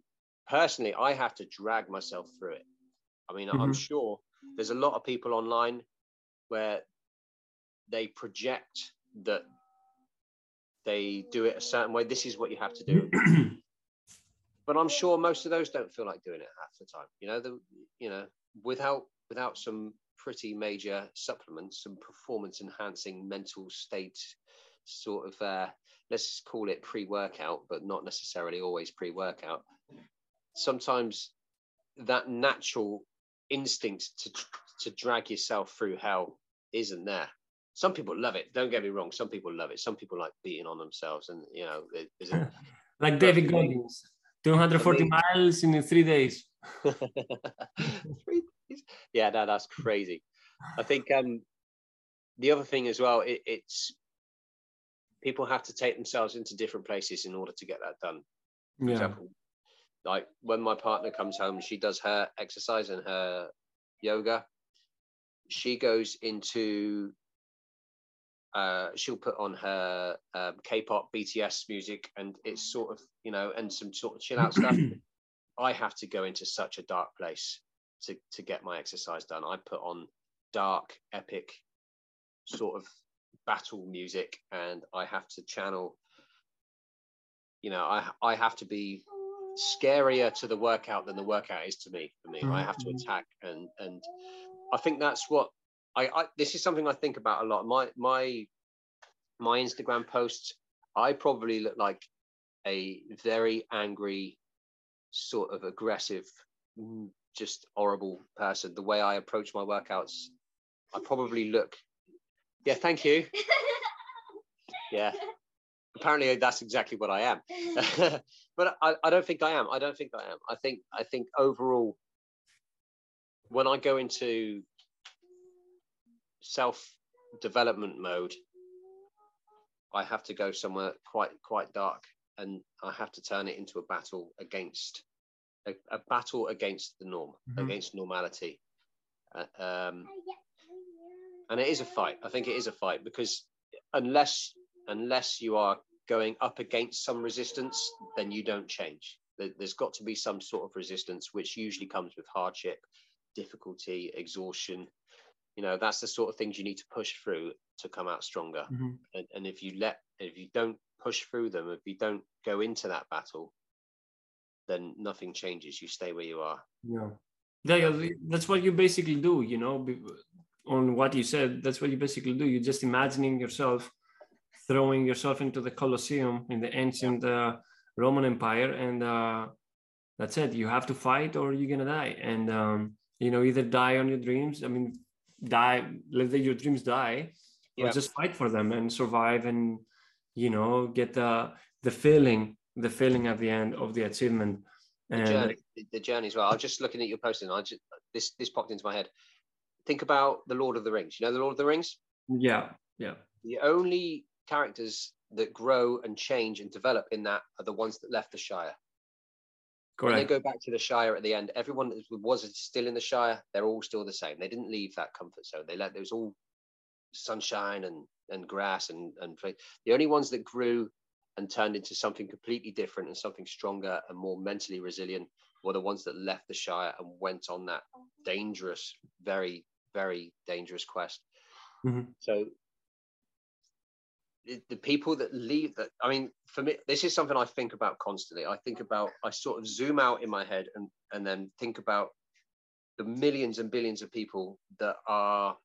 Speaker 2: personally i have to drag myself through it i mean mm-hmm. i'm sure there's a lot of people online where they project that they do it a certain way this is what you have to do *clears throat* but i'm sure most of those don't feel like doing it half the time you know the you know without without some pretty major supplements, some performance enhancing mental state sort of, uh, let's call it pre workout, but not necessarily always pre workout. Sometimes that natural instinct to, to drag yourself through hell isn't there. Some people love it. Don't get me wrong. Some people love it. Some people like beating on themselves, and you know, a, *laughs*
Speaker 1: like David Goggins, 240 miles in three days.
Speaker 2: three *laughs* *laughs* yeah, no, that's crazy. I think um, the other thing as well, it, it's people have to take themselves into different places in order to get that done. For yeah. example, like when my partner comes home, she does her exercise and her yoga. She goes into uh, she'll put on her um, K-pop, BTS music, and it's sort of you know, and some sort of chill out stuff. *clears throat* I have to go into such a dark place to to get my exercise done. I put on dark, epic sort of battle music, and I have to channel. You know, I I have to be scarier to the workout than the workout is to me. For me, mm-hmm. I have to mm-hmm. attack, and and I think that's what I, I. This is something I think about a lot. My my my Instagram posts I probably look like a very angry, sort of aggressive, mm, just horrible person. The way I approach my workouts, I probably look. Yeah, thank you. *laughs* Yeah, apparently that's exactly what I am. *laughs* *laughs* but I, I don't think I am. I don't think I am. I think I think overall, when I go into self development mode, I have to go somewhere quite quite dark, and I have to turn it into a battle against a, a battle against the norm, mm-hmm. against normality. Uh, um, and it is a fight. I think it is a fight because unless unless you are going up against some resistance, then you don't change. There's got to be some sort of resistance, which usually comes with hardship, difficulty, exhaustion. You know, that's the sort of things you need to push through to come out stronger. Mm-hmm. And, and if you let, if you don't push through them, if you don't go into that battle, then nothing changes. You stay where you are.
Speaker 1: Yeah. Yeah, that's what you basically do, you know, on what you said. That's what you basically do. You're just imagining yourself throwing yourself into the Colosseum in the ancient uh, Roman Empire, and uh, that's it. You have to fight, or you're gonna die. And um, you know, either die on your dreams. I mean, die. Let your dreams die, yeah. or just fight for them and survive, and you know, get the the feeling, the feeling at the end of the achievement.
Speaker 2: And, the journey, the journey as well. I was just looking at your posting. I just this this popped into my head. Think about the Lord of the Rings. You know the Lord of the Rings.
Speaker 1: Yeah, yeah.
Speaker 2: The only characters that grow and change and develop in that are the ones that left the Shire. Correct. When they go back to the Shire at the end, everyone that was still in the Shire, they're all still the same. They didn't leave that comfort zone. They let there was all sunshine and and grass and and the only ones that grew and turned into something completely different and something stronger and more mentally resilient were the ones that left the Shire and went on that dangerous, very, very dangerous quest. Mm-hmm. So the people that leave that i mean for me this is something i think about constantly. I think about i sort of zoom out in my head and and then think about the millions and billions of people that are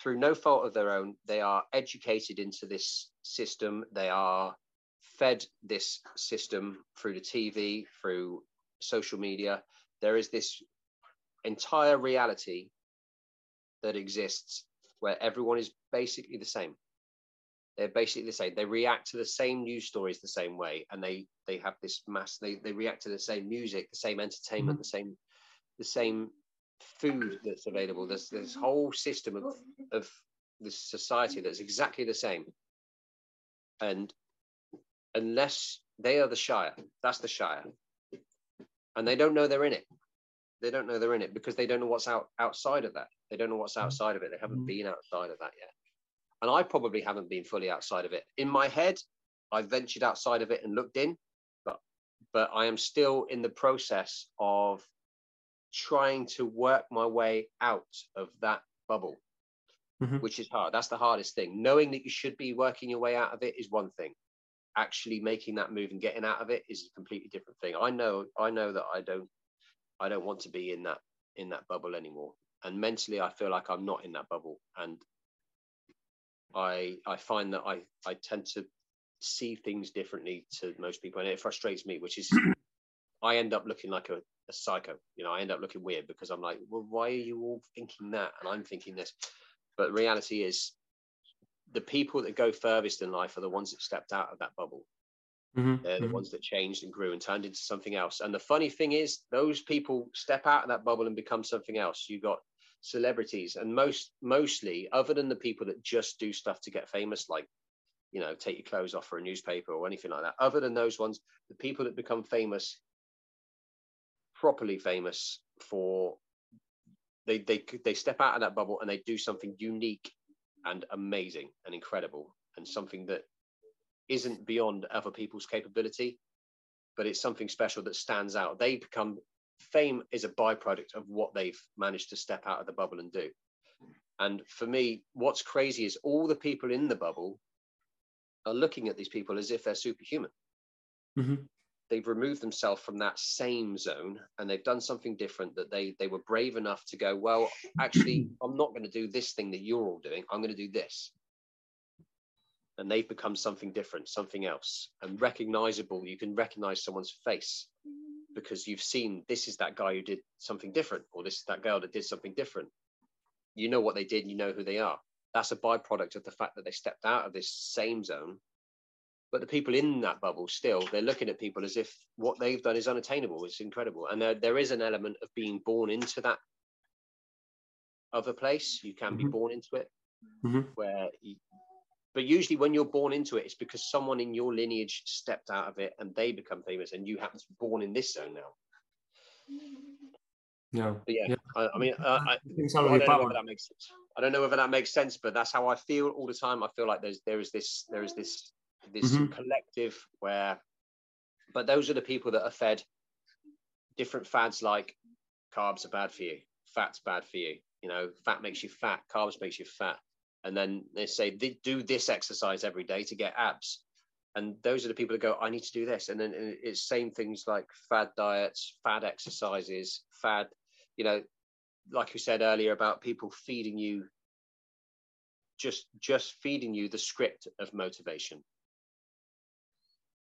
Speaker 2: through no fault of their own they are educated into this system. They are fed this system through the tv through social media. There is this entire reality that exists where everyone is basically the same they're basically the same. They react to the same news stories the same way, and they they have this mass. They they react to the same music, the same entertainment, mm-hmm. the same the same food that's available. There's this whole system of of the society that's exactly the same. And unless they are the Shire, that's the Shire, and they don't know they're in it. They don't know they're in it because they don't know what's out outside of that. They don't know what's mm-hmm. outside of it. They haven't mm-hmm. been outside of that yet and I probably haven't been fully outside of it. In my head, I ventured outside of it and looked in, but but I am still in the process of trying to work my way out of that bubble, mm-hmm. which is hard. That's the hardest thing. Knowing that you should be working your way out of it is one thing. Actually making that move and getting out of it is a completely different thing. I know I know that I don't I don't want to be in that in that bubble anymore. And mentally I feel like I'm not in that bubble. And I I find that I I tend to see things differently to most people, and it frustrates me. Which is, *clears throat* I end up looking like a, a psycho. You know, I end up looking weird because I'm like, well, why are you all thinking that, and I'm thinking this. But reality is, the people that go furthest in life are the ones that stepped out of that bubble. Mm-hmm. They're the mm-hmm. ones that changed and grew and turned into something else. And the funny thing is, those people step out of that bubble and become something else. You got celebrities and most mostly other than the people that just do stuff to get famous like you know take your clothes off for a newspaper or anything like that other than those ones the people that become famous properly famous for they they they step out of that bubble and they do something unique and amazing and incredible and something that isn't beyond other people's capability but it's something special that stands out. They become fame is a byproduct of what they've managed to step out of the bubble and do. And for me, what's crazy is all the people in the bubble are looking at these people as if they're superhuman. Mm-hmm. They've removed themselves from that same zone and they've done something different that they they were brave enough to go, well, actually, *clears throat* I'm not going to do this thing that you're all doing. I'm going to do this. and they've become something different, something else, and recognizable. You can recognize someone's face because you've seen this is that guy who did something different, or this is that girl that did something different. You know what they did, you know who they are. That's a byproduct of the fact that they stepped out of this same zone. But the people in that bubble still, they're looking at people as if what they've done is unattainable. It's incredible. And there, there is an element of being born into that other place. You can mm-hmm. be born into it, mm-hmm. where you, but usually when you're born into it, it's because someone in your lineage stepped out of it and they become famous, and you happen to be born in this zone now.
Speaker 1: Yeah.
Speaker 2: But yeah, yeah. I, I, mean, uh, I, I, don't know whether that makes sense. I don't know whether that makes sense, but that's how I feel all the time. I feel like there's there is this there is this this mm-hmm. collective where, but those are the people that are fed different fads like carbs are bad for you, fat's bad for you. You know, fat makes you fat, carbs makes you fat and then they say they do this exercise every day to get abs and those are the people that go i need to do this and then it's same things like fad diets fad exercises fad you know like you said earlier about people feeding you just just feeding you the script of motivation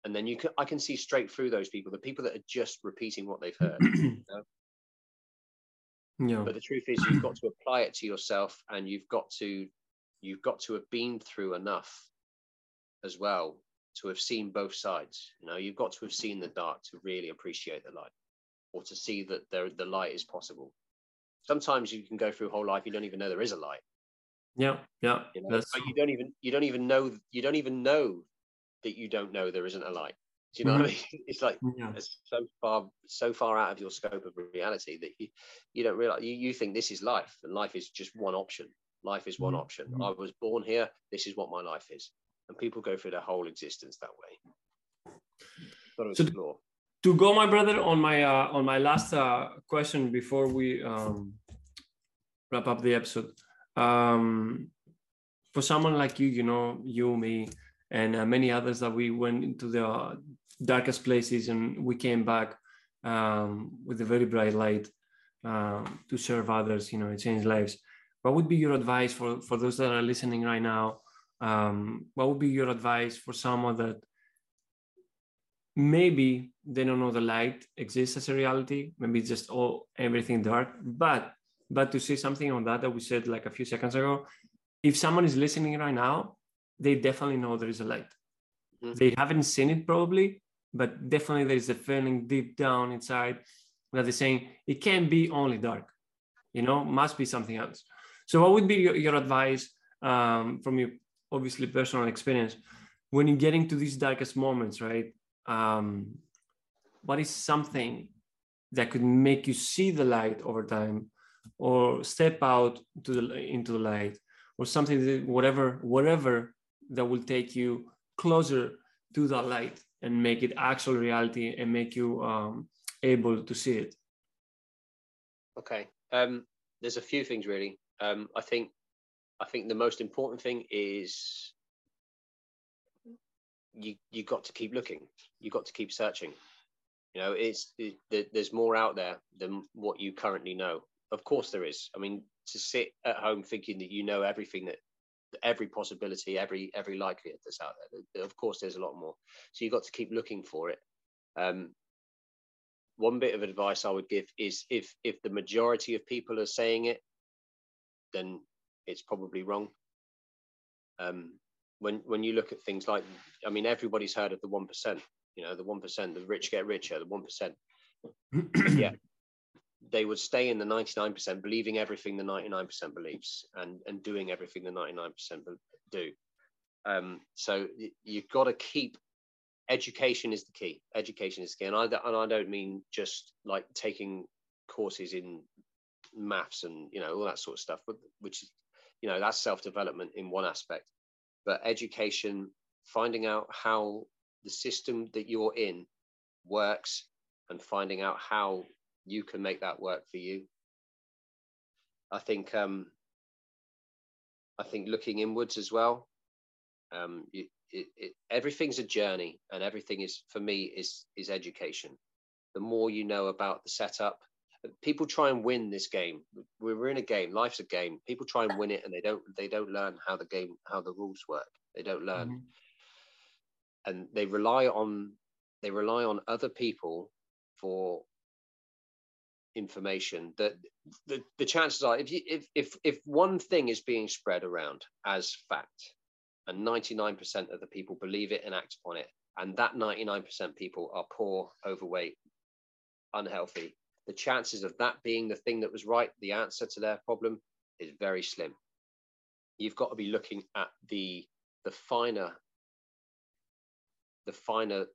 Speaker 2: and then you can i can see straight through those people the people that are just repeating what they've heard you *clears throat* know?
Speaker 1: yeah.
Speaker 2: but the truth is you've got to apply it to yourself and you've got to you've got to have been through enough as well to have seen both sides. You know, you've got to have seen the dark to really appreciate the light, or to see that there the light is possible. Sometimes you can go through whole life you don't even know there is a light.
Speaker 1: Yeah, yeah.
Speaker 2: You know? But you don't even you don't even know you don't even know that you don't know there isn't a light. Do you know mm-hmm. what I mm-hmm. mean? *laughs* It's like yeah. it's so far so far out of your scope of reality that you you don't realize you, you think this is life and life is just one option. Life is one mm-hmm. option. Mm-hmm. I was born here. This is what my life is. And people go through their whole existence that way.
Speaker 1: So to go, my brother, on my uh, on my last uh, question before we um, wrap up the episode. Um, for someone like you, you know, you, me, and uh, many others that we went into the darkest places and we came back um, with a very bright light um, to serve others, you know, and change lives what would be your advice for for those that are listening right now? Um, what would be your advice for someone that maybe they don't know the light exists as a reality? Maybe it's just all everything dark but but to say something on that that we said like a few seconds ago if someone is listening right now they definitely know there is a light. Mm-hmm. they haven't seen it probably but definitely there is a feeling deep down inside that they're saying it can't be only dark you know must be something else so, what would be your, your advice um, from your obviously personal experience when you get into these darkest moments, right? Um, what is something that could make you see the light over time, or step out to the into the light, or something that whatever whatever that will take you closer to that light and make it actual reality and make you um, able to see it?
Speaker 2: Okay. Um, there's a few things really. Um, I think I think the most important thing is you you got to keep looking. You got to keep searching. You know, it's it, there's more out there than what you currently know. Of course, there is. I mean, to sit at home thinking that you know everything that every possibility, every every likelihood that's out there. Of course, there's a lot more. So you've got to keep looking for it. Um, one bit of advice I would give is if if the majority of people are saying it, then it's probably wrong. Um, when when you look at things like, I mean, everybody's heard of the one percent. You know, the one percent, the rich get richer, the one percent. *clears throat* yeah, they would stay in the ninety nine percent, believing everything the ninety nine percent believes, and and doing everything the ninety nine percent do. Um, so you've got to keep education is the key. Education is the key, and I and I don't mean just like taking courses in maths and you know all that sort of stuff but which is you know that's self-development in one aspect. But education finding out how the system that you're in works and finding out how you can make that work for you. I think um i think looking inwards as well um it, it, it, everything's a journey and everything is for me is is education. The more you know about the setup people try and win this game. We're in a game. Life's a game. People try and win it, and they don't. They don't learn how the game, how the rules work. They don't learn, mm-hmm. and they rely on they rely on other people for information. That the, the chances are, if you if if if one thing is being spread around as fact, and ninety nine percent of the people believe it and act upon it, and that ninety nine percent people are poor, overweight, unhealthy the chances of that being the thing that was right, the answer to their problem, is very slim. You've got to be looking at the the finer the finer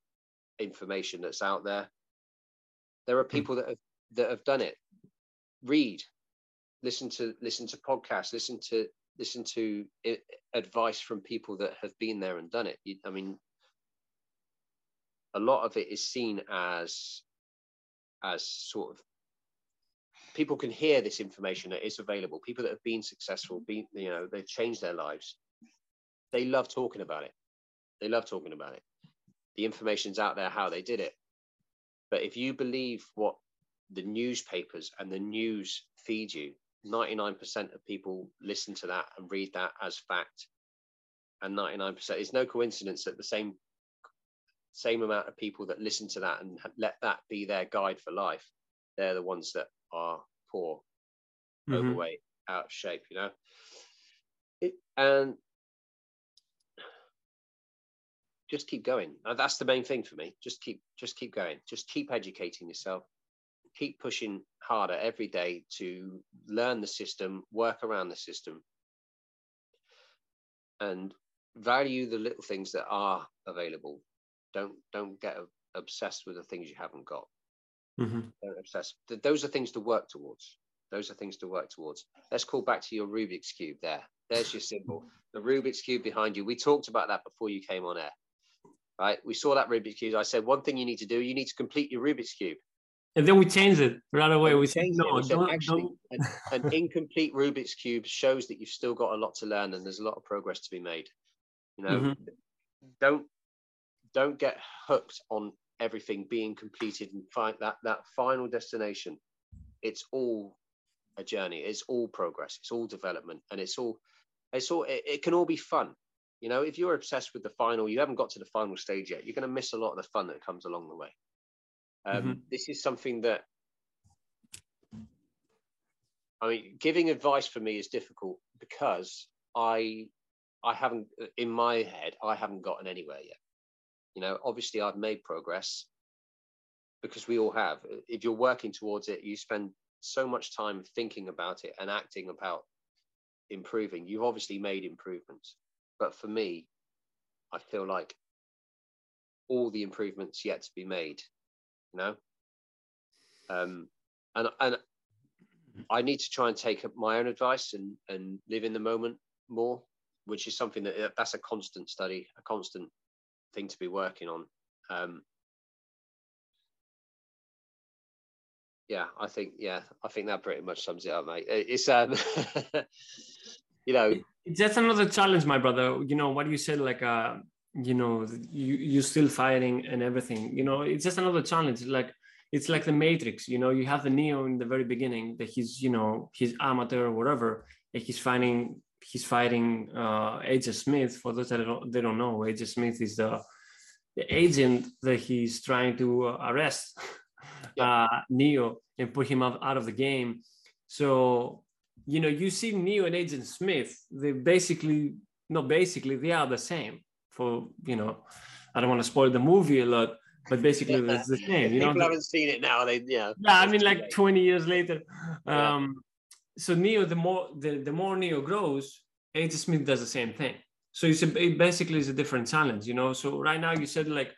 Speaker 2: information that's out there. There are hmm. people that have that have done it. Read, listen to listen to podcasts, listen to listen to advice from people that have been there and done it. I mean, a lot of it is seen as as sort of people can hear this information that is available. People that have been successful, mm-hmm. been you know, they've changed their lives. They love talking about it. They love talking about it. The information's out there how they did it. But if you believe what the newspapers and the news feed you, 99% of people listen to that and read that as fact. And 99%, it's no coincidence that the same same amount of people that listen to that and let that be their guide for life, they're the ones that are poor, mm-hmm. overweight, out of shape, you know. It, and just keep going. That's the main thing for me. Just keep, just keep going. Just keep educating yourself. Keep pushing harder every day to learn the system, work around the system, and value the little things that are available don't don't get obsessed with the things you haven't got. Mm-hmm. Don't obsess. Those are things to work towards. Those are things to work towards. Let's call back to your Rubik's cube. There, there's your symbol. The Rubik's cube behind you. We talked about that before you came on air, right? We saw that Rubik's cube. I said one thing you need to do. You need to complete your Rubik's cube.
Speaker 1: And then we changed it right away. We, we changed no,
Speaker 2: it. Don't, actually, don't. An, an incomplete Rubik's cube shows that you've still got a lot to learn and there's a lot of progress to be made. You know, mm-hmm. don't don't get hooked on everything being completed and find that that final destination. It's all a journey. It's all progress. It's all development. And it's all it's all it, it, can all be fun. You know if you're obsessed with the final you haven't got to the final stage yet you're going to miss a lot of the fun that comes along the way. Um, mm-hmm. this is something that i mean giving advice for me is difficult because i i haven't in my head i haven't gotten anywhere yet you know, obviously I've made progress because we all have. If you're working towards it, you spend so much time thinking about it and acting about improving. You've obviously made improvements. But for me, I feel like all the improvements yet to be made, you know? Um, and, and I need to try and take my own advice and, and live in the moment more, which is something that that's a constant study, a constant thing to be working on. Um, yeah, I think yeah, I think that pretty much sums it up, mate. It's um, *laughs* you know,
Speaker 1: that's another challenge, my brother. You know what you said, like uh, you know, you you're still fighting and everything. You know, it's just another challenge. Like it's like the Matrix. You know, you have the Neo in the very beginning that he's you know he's amateur or whatever, and he's fighting he's fighting uh, Agent Smith. For those that don't, they don't know, Agent Smith is the, the agent that he's trying to uh, arrest *laughs* uh, Neo and put him out, out of the game. So, you know, you see Neo and Agent Smith, they basically, no, basically, they are the same. For, you know, I don't want to spoil the movie a lot, but basically it's the same. You
Speaker 2: People
Speaker 1: know,
Speaker 2: haven't seen it now. They yeah.
Speaker 1: Yeah, I mean, like 20 years later. Um, so Neo, the more the, the more Neo grows, Agent Smith does the same thing. So it's a, it basically is a different challenge, you know. So right now you said like,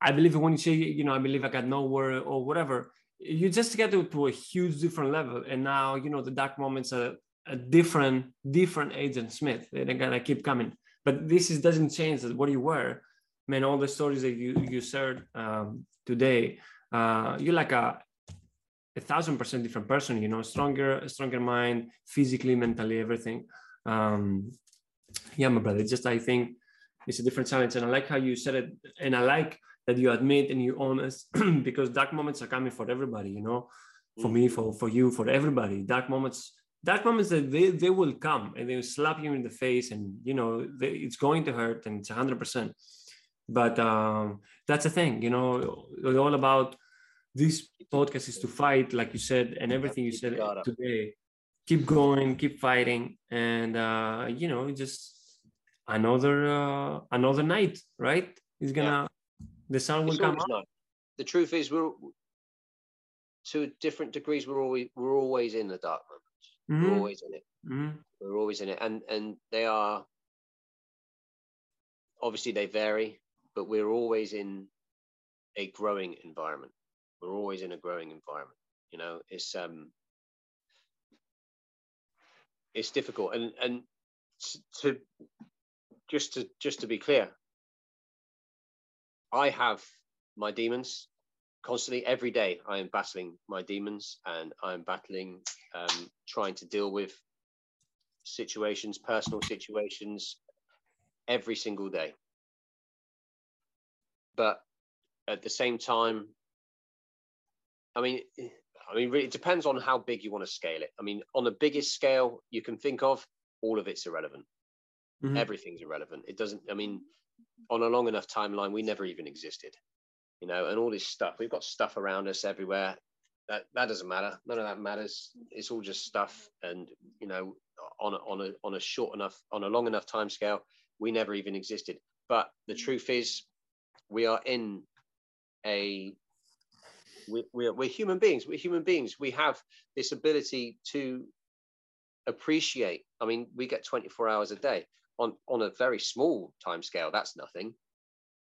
Speaker 1: I believe when you say you know I believe I got nowhere or whatever, you just get to, to a huge different level. And now you know the dark moments are a different different Agent Smith. They're gonna keep coming. But this is doesn't change what you were. I mean, all the stories that you you shared um, today, uh, you're like a a thousand percent different person you know stronger stronger mind physically mentally everything. Um yeah my brother just i think it's a different challenge and i like how you said it and i like that you admit and you honest *clears throat* because dark moments are coming for everybody you know for me for for you for everybody. Dark moments dark moments that they, they will come and they will slap you in the face and you know they, it's going to hurt and it's 100% but um, that's the thing you know it's all about this podcast is to fight like you said and everything you said today keep going keep fighting and uh, you know just another uh, another night right it's gonna yeah. the sun will it's come up.
Speaker 2: the truth is we're to different degrees we're always we're always in the dark moments mm-hmm. we're always in it mm-hmm. we're always in it and and they are obviously they vary but we're always in a growing environment we're always in a growing environment you know? It's um it's difficult. And and to just to just to be clear i have my demons constantly. Every day i am battling my demons and i'm battling um, trying to deal with situations personal situations every single day. But at the same time i mean i mean really, it depends on how big you want to scale it i mean on the biggest scale you can think of all of it's irrelevant mm-hmm. everything's irrelevant it doesn't i mean on a long enough timeline we never even existed you know, and all this stuff. We've got stuff around us everywhere. That that doesn't matter. None of that matters. It's all just stuff. And you know, on a, on a on a short enough, on a long enough time scale, we never even existed. But the truth is, we are in a we, we're, we're human beings. We're human beings. We have this ability to appreciate. I mean, we get 24 hours a day on on a very small time scale. That's nothing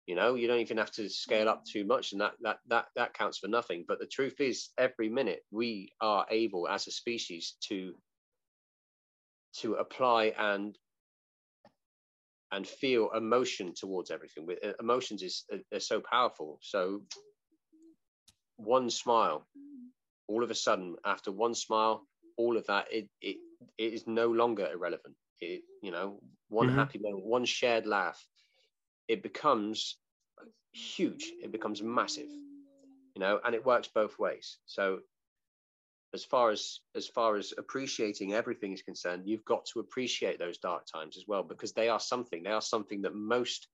Speaker 2: you know you don't even have to scale up too much and that that that that counts for nothing but the truth is every minute we are able as a species to to apply and and feel emotion towards everything uh, emotions is uh, they're so powerful so one smile all of a sudden after one smile all of that it it, it is no longer irrelevant. It you know one mm-hmm. happy moment one shared laugh it becomes huge. It becomes massive you know and it works both ways. So as far as as far as appreciating everything is concerned you've got to appreciate those dark times as well because they are something they are something that most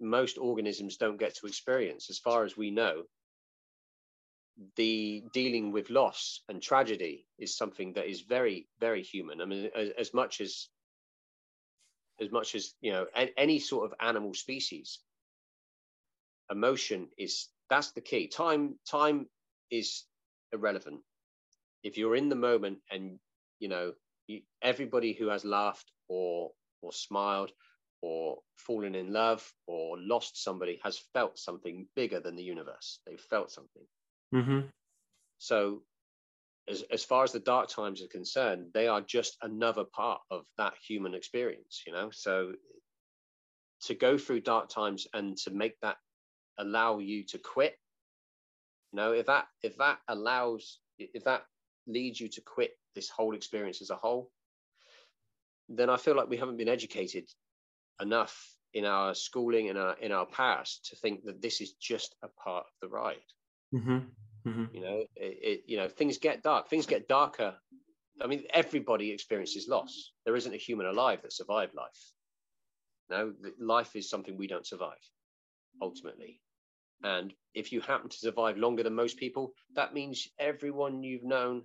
Speaker 2: most organisms don't get to experience as far as we know the dealing with loss and tragedy is something that is very very human. I mean as, as much as as much as you know any sort of animal species emotion is that's the key. Time time is irrelevant. If you're in the moment and you know you, everybody who has laughed or or smiled or fallen in love or lost somebody has felt something bigger than the universe. They've felt something
Speaker 1: mm-hmm.
Speaker 2: so as, as far as the dark times are concerned, they are just another part of that human experience, you know. So to go through dark times and to make that allow you to quit, you know, if that if that allows if that leads you to quit this whole experience as a whole, then I feel like we haven't been educated enough in our schooling in our in our past to think that this is just a part of the ride.
Speaker 1: Mm-hmm. Mm-hmm.
Speaker 2: You know, it, it, you know, things get dark. Things get darker. I mean, everybody experiences loss. There isn't a human alive that survived life. No, life is something we don't survive, ultimately. And if you happen to survive longer than most people, that means everyone you've known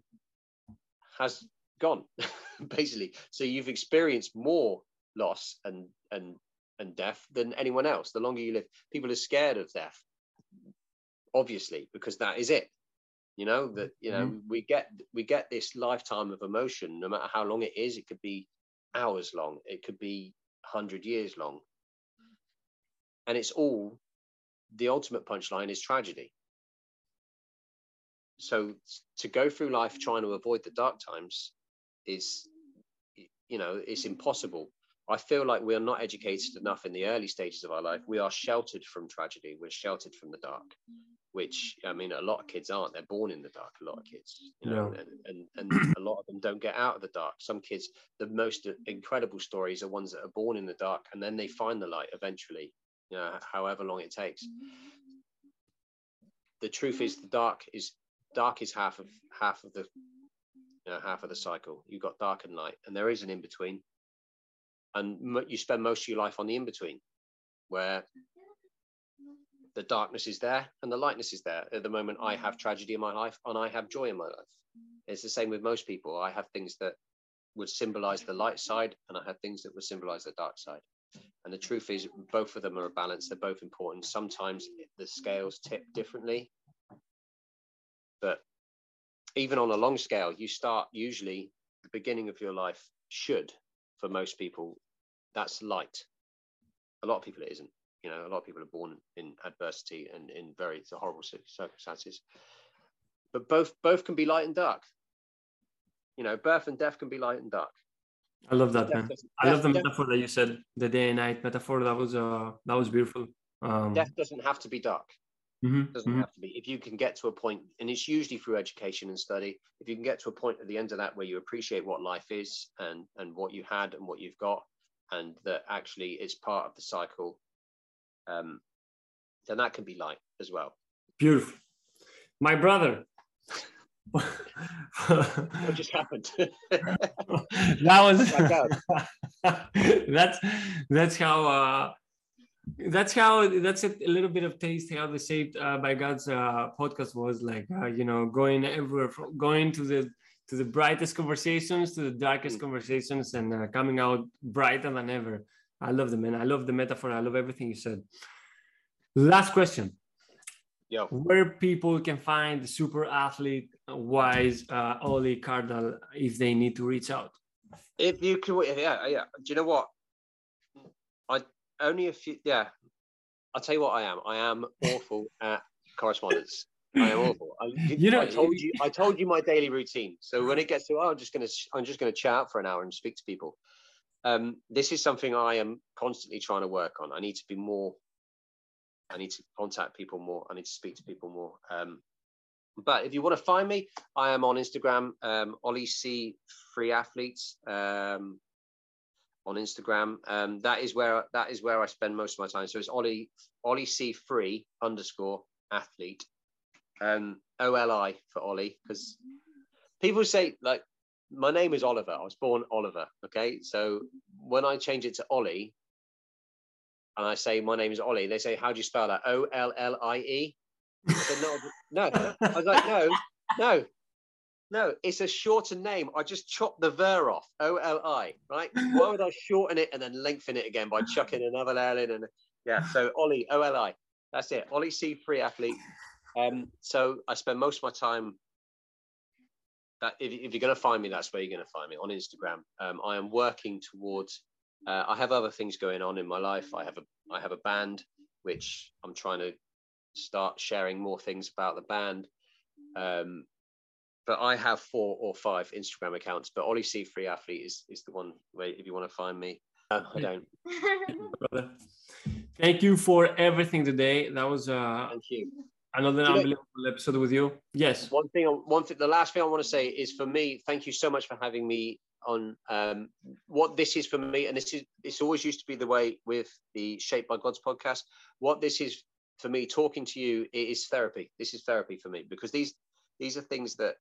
Speaker 2: has gone, *laughs* basically. So you've experienced more loss and and and death than anyone else. The longer you live, people are scared of death obviously because that is it you know that you know mm-hmm. we get we get this lifetime of emotion no matter how long it is it could be hours long it could be 100 years long. And it's all the ultimate punchline is tragedy. So to go through life trying to avoid the dark times is you know it's impossible. I feel like we are not educated enough in the early stages of our life. We are sheltered from tragedy. We're sheltered from the dark which I mean, a lot of kids aren't. They're born in the dark. A lot of kids, you know, and, and, and a lot of them don't get out of the dark. Some kids, the most incredible stories are ones that are born in the dark and then they find the light eventually. You know, however long it takes. The truth is, the dark is dark is half of half of the you know, half of the cycle. You've got dark and light, and there is an in between. And you spend most of your life on the in between, where the darkness is there and the lightness is there. At the moment, I have mm. tragedy in my life and I have joy in my life. It's the same with most people. I have things that would symbolize the light side, and I have things that would symbolize the dark side. And the truth is, both of them are a balance. They're both important. Sometimes the scales tip differently, but even on a long scale, you start usually the beginning of your life should, for most people, that's light. A lot of people it isn't. You know, a lot of people are born in adversity and in very horrible circumstances. But both both can be light and dark. You know, birth and death can be light and dark.
Speaker 1: I love that, man. I love the metaphor that you said, the day and night metaphor. That was uh that was beautiful.
Speaker 2: Um, death doesn't have to be dark. Mm-hmm, doesn't mm-hmm. have to be. If you can get to a point, and it's usually through education and study, if you can get to a point at the end of that where you appreciate what life is and and what you had and what you've got, and that actually it's part of the cycle, um, then that can be light as well.
Speaker 1: Beautiful. My brother.
Speaker 2: what just happened? *laughs*
Speaker 1: that was *laughs* that's that's how uh, that's how that's a, little bit of taste how the saved uh, by god's uh, podcast was like uh, you know going everywhere from going to the to the brightest conversations to the darkest mm. conversations and uh, coming out brighter than ever i love the man i love the metaphor i love everything you said last question
Speaker 2: yeah
Speaker 1: where people can find the super athlete wise uh, Oli Cardall if they need to reach out
Speaker 2: if you can yeah yeah do you know what I only a few. Yeah, I'll tell you what I am. I am awful *laughs* at correspondence. I am awful. I, you know, I told you. I told you my daily routine. So when it gets to, oh, I'm just gonna, I'm just gonna chat for an hour and speak to people. Um, this is something I am constantly trying to work on. I need to be more. I need to contact people more. I need to speak to people more. Um, but if you want to find me, I am on Instagram, um, Oli C Free Athletes. Um, on Instagram. Um, that is where that is where I spend most of my time. So it's Oli Oli C free underscore athlete, um, O L I for Oli because people say like my name is Oliver. I was born Oliver. Okay, so when I change it to Oli, and I say my name is Oli, they say how do you spell that? O L L I E. No, no. I was like no, no. No, it's a shorter name. I just chopped the ver off, O L I, right? Why would I shorten it and then lengthen it again by chucking another L in? And yeah, so Oli, O L I. That's it. Oli C, free athlete. Um, so I spend most of my time. That if, if you're going to find me, that's where you're going to find me on Instagram. Um, I am working towards. Uh, I have other things going on in my life. I have a I have a band which I'm trying to start sharing more things about the band. Um, but I have four or five Instagram accounts. But Oli C Free Athlete is is the one where if you want to find me. No, I don't.
Speaker 1: Brother. *laughs* Thank you for everything today. That was uh
Speaker 2: thank you.
Speaker 1: Another unbelievable episode with you. Yes.
Speaker 2: One thing, one thing, the last thing I want to say is for me, thank you so much for having me on um, what this is for me. And this is, it's always used to be the way with the Shaped by Gods podcast. What this is for me, talking to you, it is therapy. This is therapy for me because these, these are things that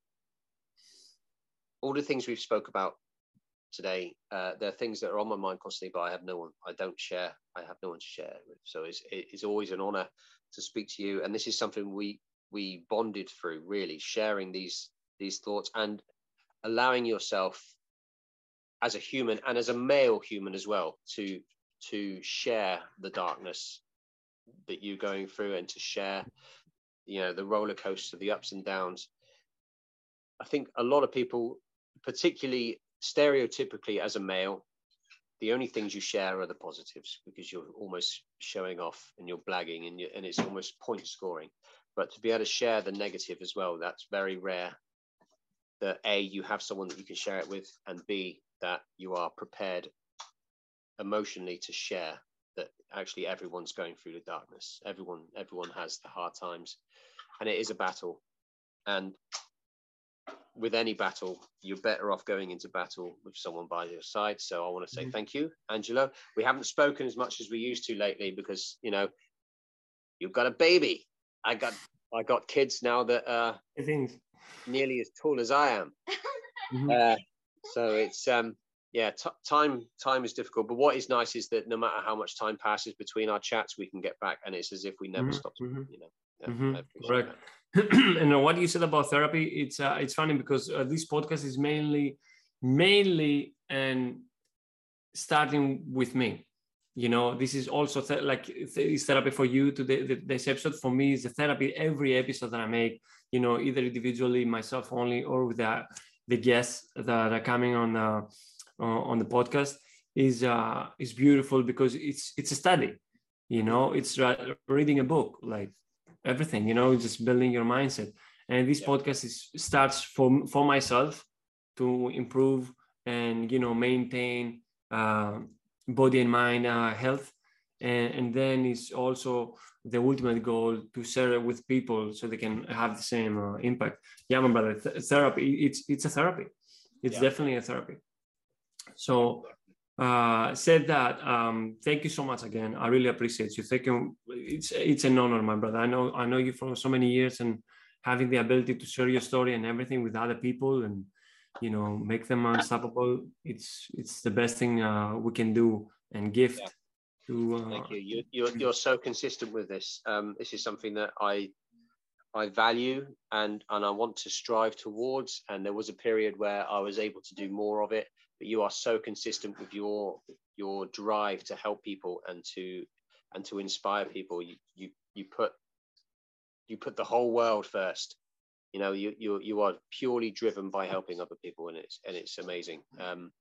Speaker 2: all the things we've spoke about today, uh, there are things that are on my mind constantly, but I have no one, I don't share, I have no one to share with. So it's, it's always an honor to speak to you. And this is something we, we bonded through really sharing these, these thoughts and allowing yourself as a human and as a male human as well to, to share the darkness that you're going through and to share, you know, the roller coaster, the ups and downs. I think a lot of people particularly stereotypically as a male, the only things you share are the positives because you're almost showing off and you're blagging and, you, and it's almost point scoring. But to be able to share the negative as well, that's very rare. That A, you have someone that you can share it with, and B, that you are prepared emotionally to share that actually everyone's going through the darkness. Everyone, everyone has the hard times, and it is a battle. And with any battle, you're better off going into battle with someone by your side. So I want to say mm-hmm. thank you, Angelo. We haven't spoken as much as we used to lately because, you know, you've got a baby. I got I got kids now that are
Speaker 1: Things.
Speaker 2: nearly as tall as I am. *laughs*
Speaker 1: Mhm.
Speaker 2: Uh, so it's um yeah t- time time is difficult but what is nice is that no matter how much time passes between our chats we can get back and it's as if we never
Speaker 1: Mhm,
Speaker 2: stopped
Speaker 1: mhm.
Speaker 2: you know Yeah,
Speaker 1: Mhm,
Speaker 2: I appreciate
Speaker 1: correct.
Speaker 2: that. *clears throat*
Speaker 1: and uh, what you said about therapy, it's uh, it's funny because uh, this podcast is mainly mainly and starting with me. You know, this is also th- like th- it's therapy for you. today. the, this episode for me is a therapy. Every episode that I make, you know, either individually, myself only, or with the the guests that are coming on the uh, on the podcast is uh is beautiful because it's it's a study. You know, it's uh, reading a book like everything you know just building your mindset. And this
Speaker 2: Yeah.
Speaker 1: podcast is starts for for myself to improve and you know maintain uh, body and mind uh, health. And, and then it's also the ultimate goal to share it with people so they can have the same uh, impact. Yeah my brother th- therapy it's it's a therapy. It's
Speaker 2: Yeah.
Speaker 1: definitely a therapy. So uh, said that um, thank you so much again. I really appreciate you. Thank you. It's it's an honor my brother. I know i know you for so many years and having the ability to share your story and everything with other people and you know make them unstoppable. It's it's the best thing uh, we can do and gift
Speaker 2: Yeah.
Speaker 1: to uh,
Speaker 2: thank you. you you're, you're so consistent with this. Um this is something that i i value and and i want to strive towards. And there was a period where i was able to do more of it but you are so consistent with your your drive to help people and to and to inspire people. You you you put you put the whole world first. You know you you you are purely driven by helping other people and it's and it's amazing. Um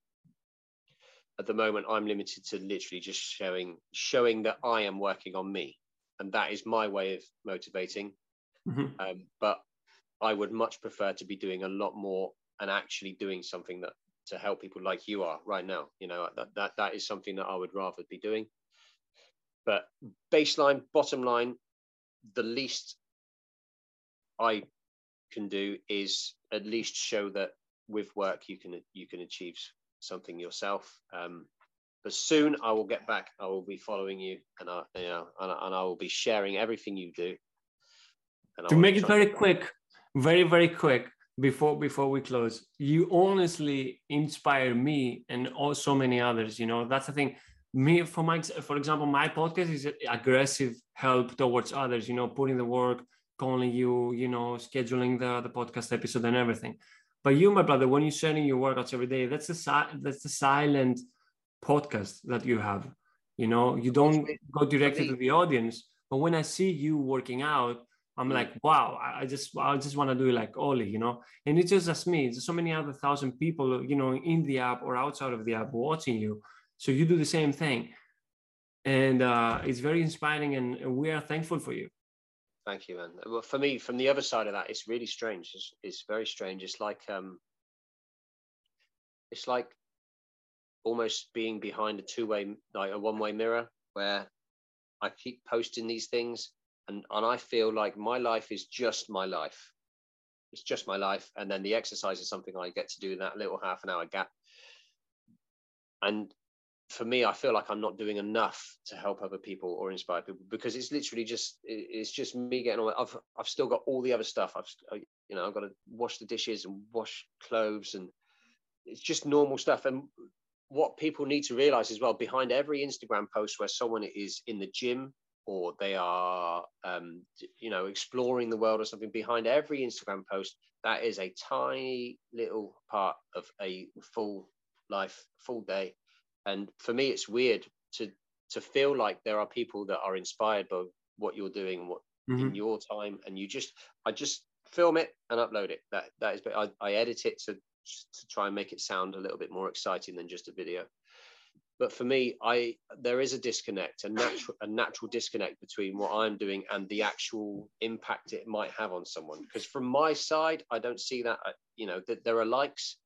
Speaker 2: at the moment i'm limited to literally just showing showing that i am working on me and that is my way of motivating.
Speaker 1: Mhm.
Speaker 2: um, but i would much prefer to be doing a lot more and actually doing something that to help people like you are right now. You know that that, that is something that i would rather be doing. But baseline bottom line the least i can do is at least show that with work you can you can achieve something yourself. Um but soon i will get back. I will be following you and i you know and, I- and i will be sharing everything you do. And
Speaker 1: to make it very quick very very quick before before we close you honestly inspire me and also many others you know? That's the thing. Me for my for example my podcast is aggressive help towards others you know putting the work calling you you know scheduling the the podcast episode and everything. But you my brother when you're sharing your workouts every day that's the that's the silent podcast that you have you know? You don't go directly to the audience but when i see you working out I'm
Speaker 2: Mm.
Speaker 1: like, wow, I just I just want to do it like Oli, you know. And it's just as me. There's so many other thousand people, you know, in the app or outside of the app watching you. So you do the same thing, and uh, it's very inspiring, and and we are thankful for you.
Speaker 2: Thank you, man. Well, for me, from the other side of that, it's really strange. It's, it's very strange. It's like um, it's like almost being behind a two-way, like a one-way mirror, where I keep posting these things, and and I feel like my life is just my life. It's just my life, and then the exercise is something I get to do in that little half an hour gap. And for me, I feel like I'm not doing enough to help other people or inspire people because it's literally just it's just me getting on. I've I've still got all the other stuff. I've you know I've got to wash the dishes and wash clothes and it's just normal stuff. And what people need to realize as well behind every Instagram post where someone is in the gym or they are um, you know exploring the world or something behind every Instagram post that is a tiny little part of a full life, full day. And for me it's weird to to feel like there are people that are inspired by what you're doing what
Speaker 1: Mhm.
Speaker 2: in your time and you just i just film it and upload it. That that is but i, I edit it to to try and make it sound a little bit more exciting than just a video but for me i there is a disconnect a natural a natural disconnect between what i'm doing and the actual impact it might have on someone. Because from my side i don't see that uh, you know that there are likes.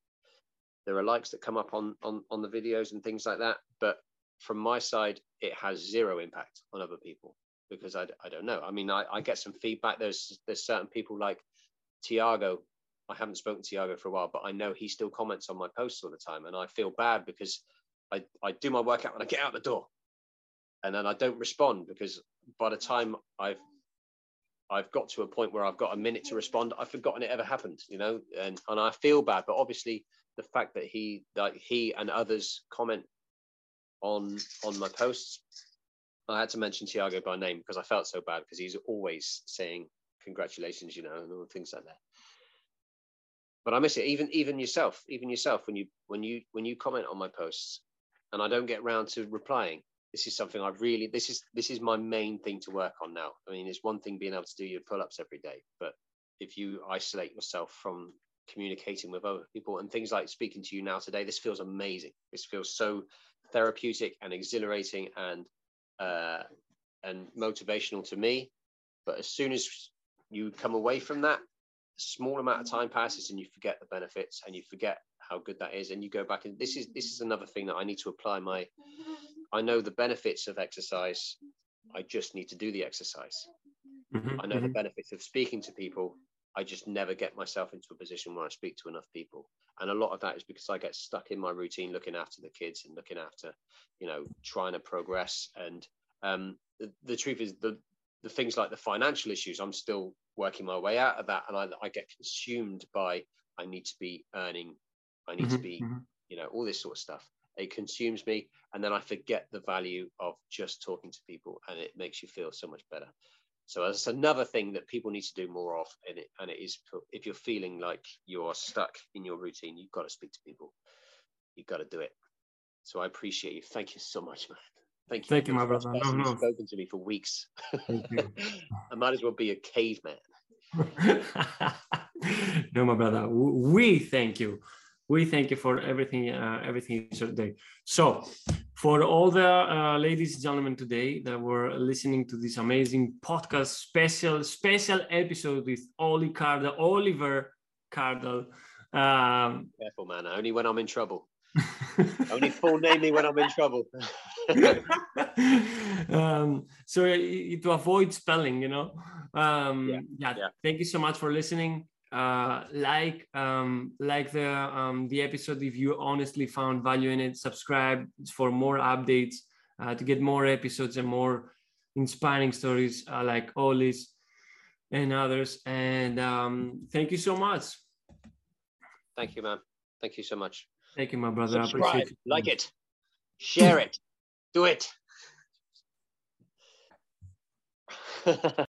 Speaker 2: There are likes that come up on on on the videos and things like that. But from my side it has zero impact on other people because i, I don't know. I mean I, I get some feedback. There's there's certain people like tiago i haven't spoken to tiago for a while but i know he still comments on my posts all the time. And i feel bad because i i do my workout when i get out the door and then i don't respond because by the time i've I've got to a point where I've got a minute to respond. I've forgotten it ever happened, you know, and and I feel bad. But obviously, the fact that he like he and others comment on on my posts, I had to mention Tiago by name because I felt so bad because he's always saying congratulations, you know, and all things like that. But I miss it. Even even yourself, even yourself, when you when you when you comment on my posts, and I don't get round to replying, this is something I really this is this is my main thing to work on now. I mean, it's one thing being able to do your pull-ups every day, but if you isolate yourself from communicating with other people and things like speaking to you now today, this feels amazing. This feels so therapeutic and exhilarating and uh, and motivational to me. But as soon as you come away from that, a small amount of time passes and you forget the benefits and you forget how good that is and you go back and this is this is another thing that I need to apply my I know the benefits of exercise. I just need to do the exercise. Mm-hmm, I know mm-hmm. the benefits of speaking to people. I just never get myself into a position where I speak to enough people. And a lot of that is because I get stuck in my routine looking after the kids and looking after, you know, trying to progress. And um, the, the truth is the the things like the financial issues, I'm still working my way out of that. And I, I get consumed by I need to be earning, I need mm-hmm, to be, mm-hmm. you know, all this sort of stuff. It consumes me and then i forget the value of just talking to people and it makes you feel so much better. So that's another thing that people need to do more of and it, and it is if you're feeling like you're stuck in your routine you've got to speak to people. You've got to do it. So i appreciate you. Thank you so much man. Thank you.
Speaker 1: Thank you my brother.
Speaker 2: no, no. spoken to me for weeks. *laughs* I might as well be a caveman. *laughs*
Speaker 1: No my brother. We thank you we thank you for everything uh, everything today so for all the uh, ladies and gentlemen today that were listening to this amazing podcast special special episode with Oli Cardall, Oliver Cardall. Um,
Speaker 2: Careful, man. Only when I'm in trouble. *laughs* Only full name me when I'm in trouble. *laughs*
Speaker 1: um, so uh, to avoid spelling, you know. Um, yeah, yeah, yeah. Thank you so much for listening uh, like um, like the um, the episode if you honestly found value in it subscribe for more updates uh, to get more episodes and more inspiring stories uh, like Oli's and others. And um, thank you so much.
Speaker 2: Thank you man thank you so much.
Speaker 1: Thank you my brother.
Speaker 2: Subscribe. like it. Share it. Do it *laughs*